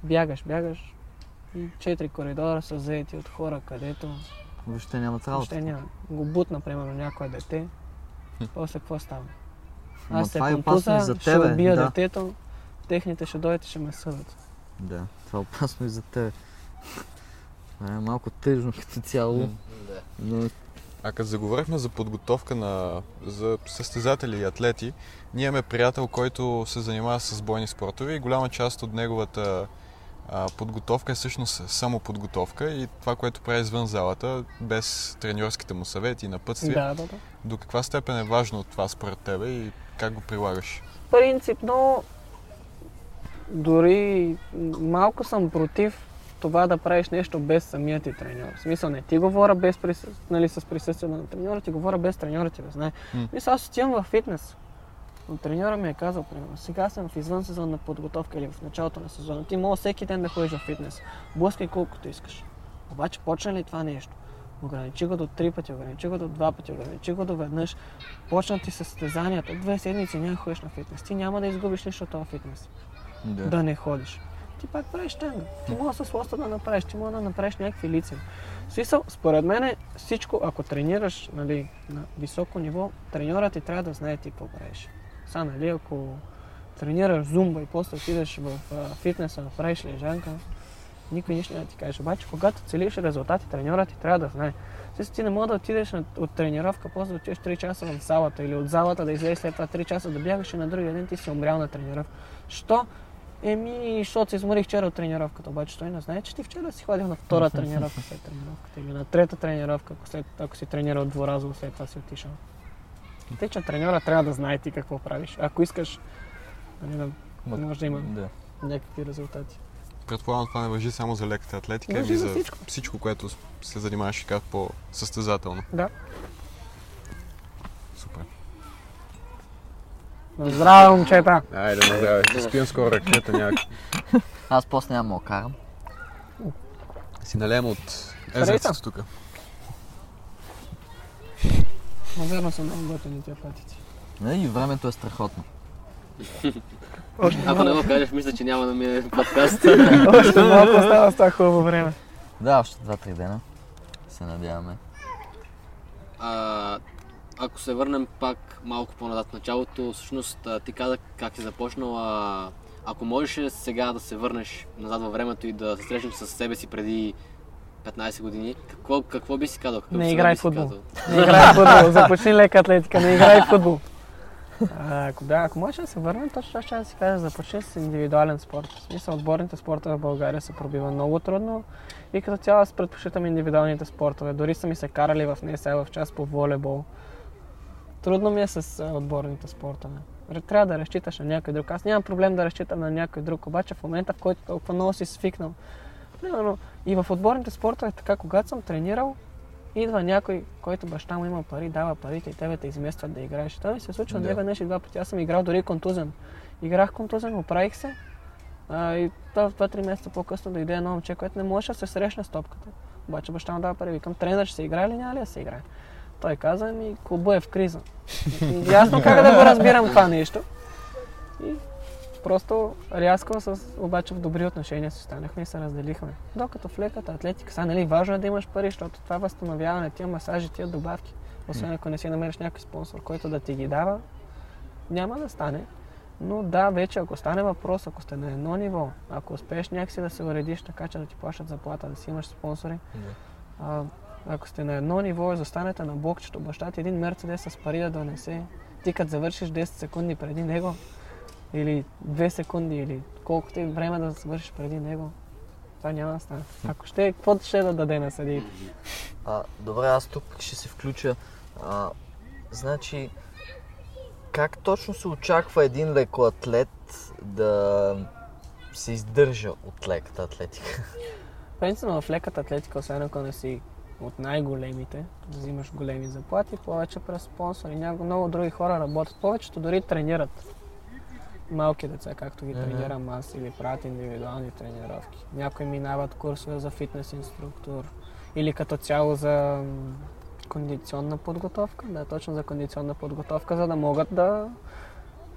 Бягаш, бягаш и четири коридора са заети от хора, където Въобще нямат работа. въобще няма. Го бутна, примерно, някое дете, после какво става? Аз се това е опасно и контуза, за ще тебе. убия да. детето, техните ще дойдат и ще ме съдат. да, това е опасно и за тебе. Това е малко тъжно като цяло. Да. но А като заговорихме за подготовка на, за състезатели и атлети, ние имаме приятел, който се занимава с бойни спортове и голяма част от неговата а, подготовка е всъщност само подготовка и това, което прави извън залата, без треньорските му съвети и напътствия. Да, да, да. До каква степен е важно това според тебе и как го прилагаш? Принципно, дори малко съм против това да правиш нещо без самия ти треньор. В смисъл не ти говоря без присъ... нали, с присъствието на треньора, ти говоря без треньора ти да знае. Мисля, аз отивам в фитнес. Но треньора ми е казал, примерно, сега съм в извън сезонна подготовка или в началото на сезона. Ти мога всеки ден да ходиш в фитнес. Блъскай колкото искаш. Обаче почна ли това нещо? Ограничи го до три пъти, ограничи го до два пъти, ограничи го до веднъж. Почна ти състезанията. Две седмици няма ходиш на фитнес. Ти няма да изгубиш нищо от този фитнес. да. Да не ходиш. Ти пак правиш танга. Ти мога с лоста да направиш, ти мога да направиш някакви лица. Смисъл, според мен всичко, ако тренираш нали, на високо ниво, треньорът ти трябва да знае ти какво правиш. Са, нали, ако тренираш зумба и после отидеш в фитнеса, направиш лежанка, никой нищо да ти каже. Обаче, когато целиш резултати, треньорът ти трябва да знае. Смисъл, ти не мога да отидеш от тренировка, после да отидеш 3 часа в залата или от залата да излезеш след това 3 часа да бягаш и на другия ден ти си умрял на тренировка. Що? Еми, защото се изморих вчера от тренировката, обаче той не знае, че ти вчера си ходил на втора (laughs) тренировка след тренировката или на трета тренировка, ако, след, ако си тренирал дворазово, след това си отишъл. Тъй, че треньора трябва да знае ти какво правиш. Ако искаш, нали, да Ма- може да има Да. някакви резултати. Предполагам, това не въжи само за леката атлетика, Въжи ами за за всичко. всичко, което се занимаваш и как по-състезателно. Да. Супер. Здраве, момчета! Айде, на здраве. Ще спием скоро ракета някак. Аз после няма да карам. Си налеем от езерцето тук. Наверно са много готини тия патици. Не, и времето е страхотно. (laughs) Още Ако не го кажеш, мисля, че няма да ми е (laughs) подкаст. още малко остава с това хубаво време. Да, още 2-3 дена. Се надяваме. А, ако се върнем пак малко по-назад в началото, всъщност ти каза как си започнал. А, ако можеш сега да се върнеш назад във времето и да се срещнеш с себе си преди 15 години, какво, какво би си казал? Какъв Не играй футбол. Не играй футбол, започни лека атлетика, не играй футбол. А, ако да, ако можеш да се върнем, точно ще да си кажа, започни с индивидуален спорт. В смисъл, отборните спортове в България се пробива много трудно и като цяло аз предпочитам индивидуалните спортове. Дори са ми се карали в нея сега в част по волейбол. Трудно ми е с отборните спортове. Трябва да разчиташ на някой друг. Аз нямам проблем да разчитам на някой друг, обаче в момента, в който толкова много си свикнал Примерно, и в отборните спортове, така, когато съм тренирал, идва някой, който баща му има пари, дава парите и тебе те изместват да играеш. Това ми се случва Да. веднъж и два пъти. Аз съм играл дори контузен. Играх контузен, оправих се. А, и два-три месеца по-късно дойде едно момче, което не можеше да се срещне с топката. Обаче баща му дава пари. Викам, тренер ще се играе ли, няма ли да се играе? Той каза ми, клуба е в криза. (laughs) Ясно как да го разбирам това нещо. И просто рязко, с, обаче в добри отношения се станахме и се разделихме. Докато в леката атлетика, сега нали, важно е да имаш пари, защото това възстановяване, тия масажи, тия добавки, освен ако не си намериш някой спонсор, който да ти ги дава, няма да стане. Но да, вече ако стане въпрос, ако сте на едно ниво, ако успееш някакси да се уредиш така, че да ти плащат заплата, да си имаш спонсори, а, ако сте на едно ниво и застанете на блокчето, баща ти един мерцедес с пари да донесе, ти като завършиш 10 секунди преди него, или 2 секунди, или колкото е време да свършиш преди него, това няма да стане. Ако ще, какво ще да даде на съдиите? А, добре, аз тук ще се включа. А, значи, как точно се очаква един лекоатлет да се издържа от леката атлетика? Принципно в леката атлетика, освен ако не си от най-големите, да взимаш големи заплати, повече през спонсори. Някои много други хора работят. Повечето дори тренират малки деца, както ги тренирам аз или правят индивидуални тренировки. Някои минават курсове за фитнес инструктор или като цяло за кондиционна подготовка. Да, точно за кондиционна подготовка, за да могат да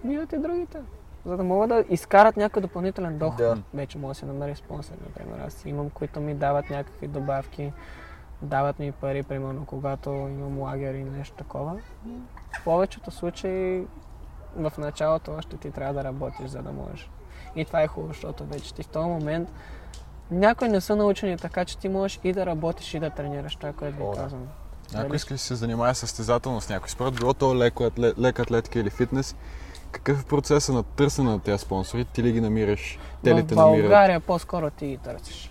бият и другите. За да могат да изкарат някой допълнителен доход. Да. Вече може да си намери спонсор, например. Аз имам, които ми дават някакви добавки, дават ми пари, примерно, когато имам лагер и нещо такова. В повечето случаи в началото още ти трябва да работиш, за да можеш. И това е хубаво, защото вече ти в този момент някои не са научени така, че ти можеш и да работиш и да тренираш това, което ви казвам. Ако Дали- искаш да се занимава състезателно с някой спорт, било то леко атле, лека атлетика или фитнес, какъв е процесът на търсене на тези спонсори? Ти ли ги намираш? Те ли в те намират? България по-скоро ти ги търсиш.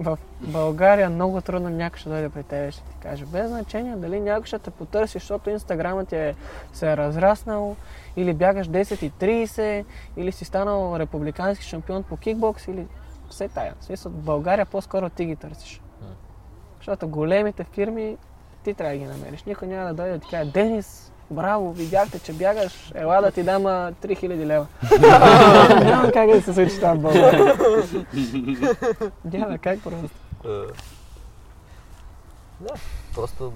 В България много трудно някой ще дойде при теб и ще ти каже, без значение дали някой ще те потърси, защото инстаграмът ти е, се е разраснал, или бягаш 10 и 30, или си станал републикански шампион по кикбокс, или все тая. В смисъл, в България по-скоро ти ги търсиш. Защото големите фирми ти трябва да ги намериш. Никой няма да дойде да ти каже, Денис, браво, видяхте, че бягаш, ела да ти дам а, 3000 лева. (laughs) Няма как да се случи в България. Няма как просто. Да, просто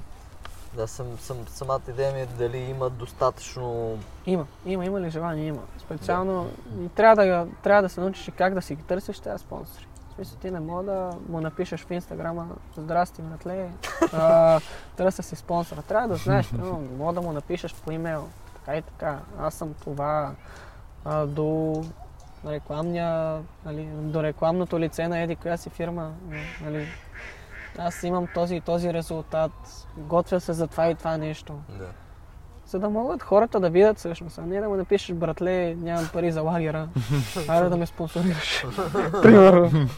да, съм, съм, самата идея ми е дали има достатъчно... Има, има, има ли желание? Има. Специално и трябва да, трябва да се научиш как да си ги търсиш тези спонсори. Смисъл, ти не мога да му напишеш в Инстаграма Здрасти, братле, (laughs) търся си спонсора. Трябва да знаеш, (laughs) примерно, мога да му напишеш по имейл. Така и така. Аз съм това а, до рекламния, нали, до рекламното лице на еди коя си фирма. Нали, аз имам този и този резултат, готвя се за това и това нещо. Да. За да могат хората да видят всъщност, а не да му напишеш, братле, нямам пари за лагера, (laughs) айде да ме спонсорираш. (laughs) Примерно.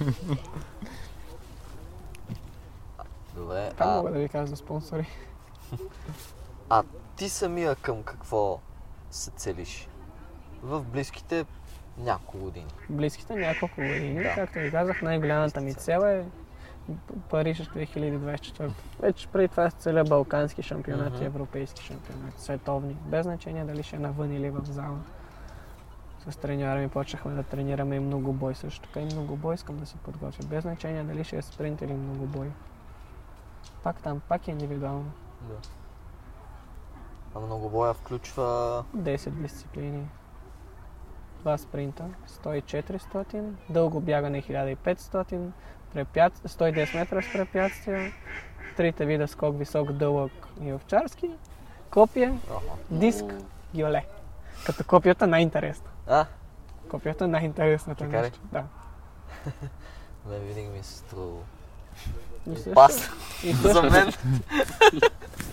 Добре, Това а, мога да ви кажа за спонсори. а ти самия към какво се целиш? В близките няколко години. Близките няколко години, Да. както ви казах, най-голямата ми цел е Париж 2024. Вече преди това се целя балкански шампионати, Мгм. европейски шампионати, световни. Без значение дали ще е навън или в зала. С треньора ми почнахме да тренираме и многобой също така. И многобой искам да се подготвя. Без значение дали ще е спринт или многобой. Пак там, пак е индивидуално. Да. А многобоя включва... 10 дисциплини. Два спринта, 100-400, дълго бягане 1500, препят... 110 метра с препятствия, трите вида скок, висок, дълъг и овчарски, копие, диск, гиоле. Като копията най-интересно. А, Копията най-интересното Така нещо. Да. (laughs) ме винаги ми се струва И също, и (laughs) за мен.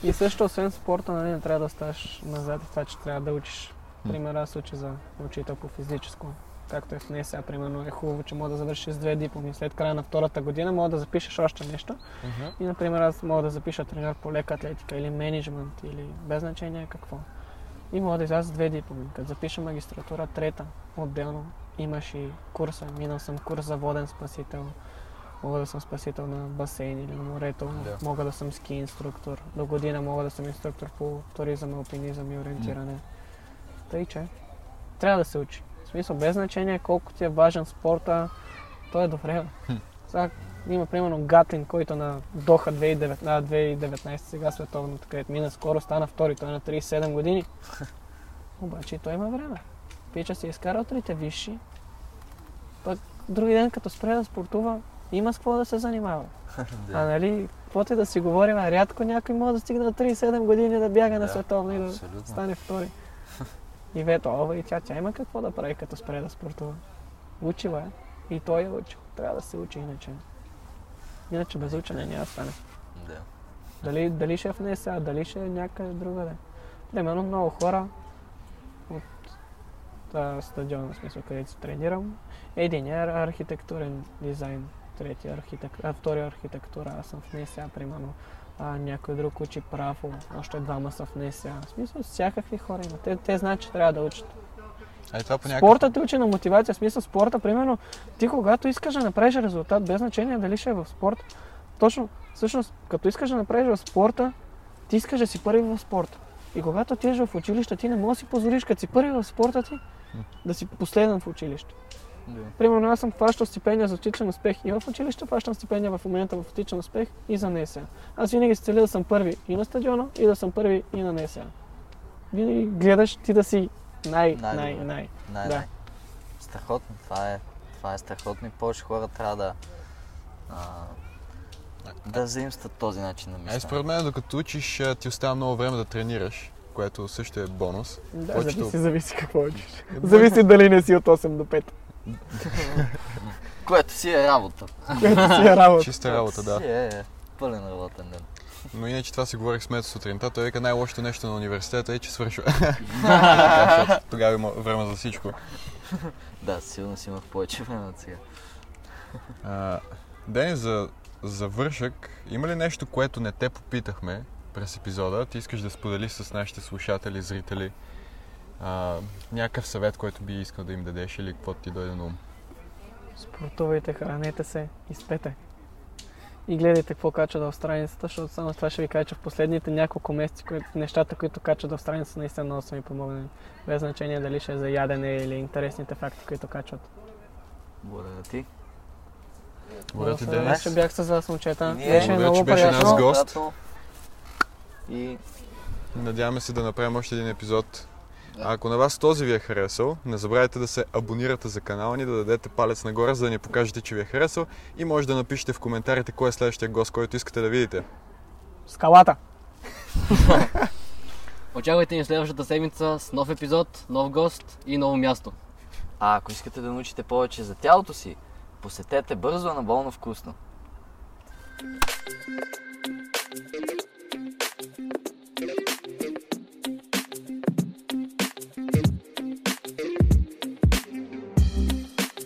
и също, освен спорта, нали, не трябва да оставаш назад и това, че трябва да учиш. Пример, аз уча за учител по физическо. Както е в нея сега, примерно, е хубаво, че мога да завършиш с две дипломи. След края на втората година мога да запишеш още нещо. Мгм. И, например, аз мога да запиша тренер по лека атлетика или менеджмент или без значение какво. И мога да изляза с две дипломи. Като запиша магистратура трета, отделно, имаш и курса. Минал съм курс за воден спасител. Мога да съм спасител на басейн или на морето, Да. мога да съм ски инструктор. До година мога да съм инструктор по туризъм, алпинизъм и ориентиране. Тъй, че трябва да се учи. В смисъл, без значение колко ти е важен спорта, той е добре. бе. Сега има примерно Гатлин, който на Доха 2019, а, 2019 сега световната, където мина скоро, стана втори, той е на 37 години. (laughs) Обаче той има време. Пича си е изкарал трите висши, пък други ден като спре да спортува, има с какво да се занимава. (laughs) А нали, каквото и да си говорим, рядко някой може да стигне на 37 години да бяга на Да, световно и да стане втори. И вето, ова и тя, тя има какво да прави като спре да спортува. Учила е. И той е учил. Трябва да се учи иначе. Иначе без учене няма да стане. Да. Дали, дали ще е в НСА, дали ще е някъде другаде. Примерно много хора от а, стадиона, в смисъл, където се тренирам. Един е ар- архитектурен дизайн, трети архитек... а, втори архитектура, аз съм в НСА, примерно. А, някой друг учи право, още двама са в НСА. В смисъл, всякакви хора има. Те, те знаят, че трябва да учат. А и това по някакъв... Спорта те учи на мотивация, в смисъл спорта, примерно, ти когато искаш да направиш резултат, без значение дали ще е в спорт, точно, всъщност, като искаш да направиш в спорта, ти искаш да си първи в спорта. И когато отидеш в училище, ти не можеш да си позволиш, като си първи в спорта ти, да си последен в училище. Да. Примерно аз съм хващал стипендия за отличен успех и в училище, хващам стипендия в момента в отличен успех и за НСА. Аз винаги се целя да съм първи и на стадиона, и да съм първи и на НСА. Винаги гледаш ти да си най, най, Най-добре. най. Най, Да. най. Страхотно. Това е, това е страхотно и повече хора трябва да а, да заимстват този начин на мислене. според мен, докато учиш, а, ти остава много време да тренираш, което също е бонус. Да, Повечето- зависи, зависи какво учиш. Зависи дали не си от 8 до 5. (laughs) Което си е работа. Което си е работа. Чиста работа, да. Си е пълен работен ден. Но иначе това си говорих с Мето сутринта. Той вика най-лошото нещо на университета е, че свършва. (laughs) Тогава има време за всичко. Да, сигурно си имах повече време от сега. А, Дени, за завършък, има ли нещо, което не те попитахме през епизода? Ти искаш да споделиш с нашите слушатели, зрители? А, някакъв съвет, който би искал да им дадеш или какво ти дойде на ум? Спортувайте, хранете се и спете. И гледайте какво качва в страницата, защото само това ще ви кажа, че в последните няколко месеца кои- нещата, които качват в страницата, наистина много са ми помогнали. Без значение дали ще е за ядене или интересните факти, които качват. Благодаря ти. Благодаря ти, Денис. че бях с вас, момчета. Ние. Беше Благодаря, много че беше приятно. наш гост. И Надяваме се да направим още един епизод. А ако на вас този ви е харесал, не забравяйте да се абонирате за канала ни, да дадете палец нагоре, за да ни покажете, че ви е харесал и може да напишете в коментарите кой е следващия гост, който искате да видите. Скалата! (laughs) Очаквайте ни следващата седмица с нов епизод, нов гост и ново място. а ако искате да научите повече за тялото си, посетете бързо на болно вкусно. Thank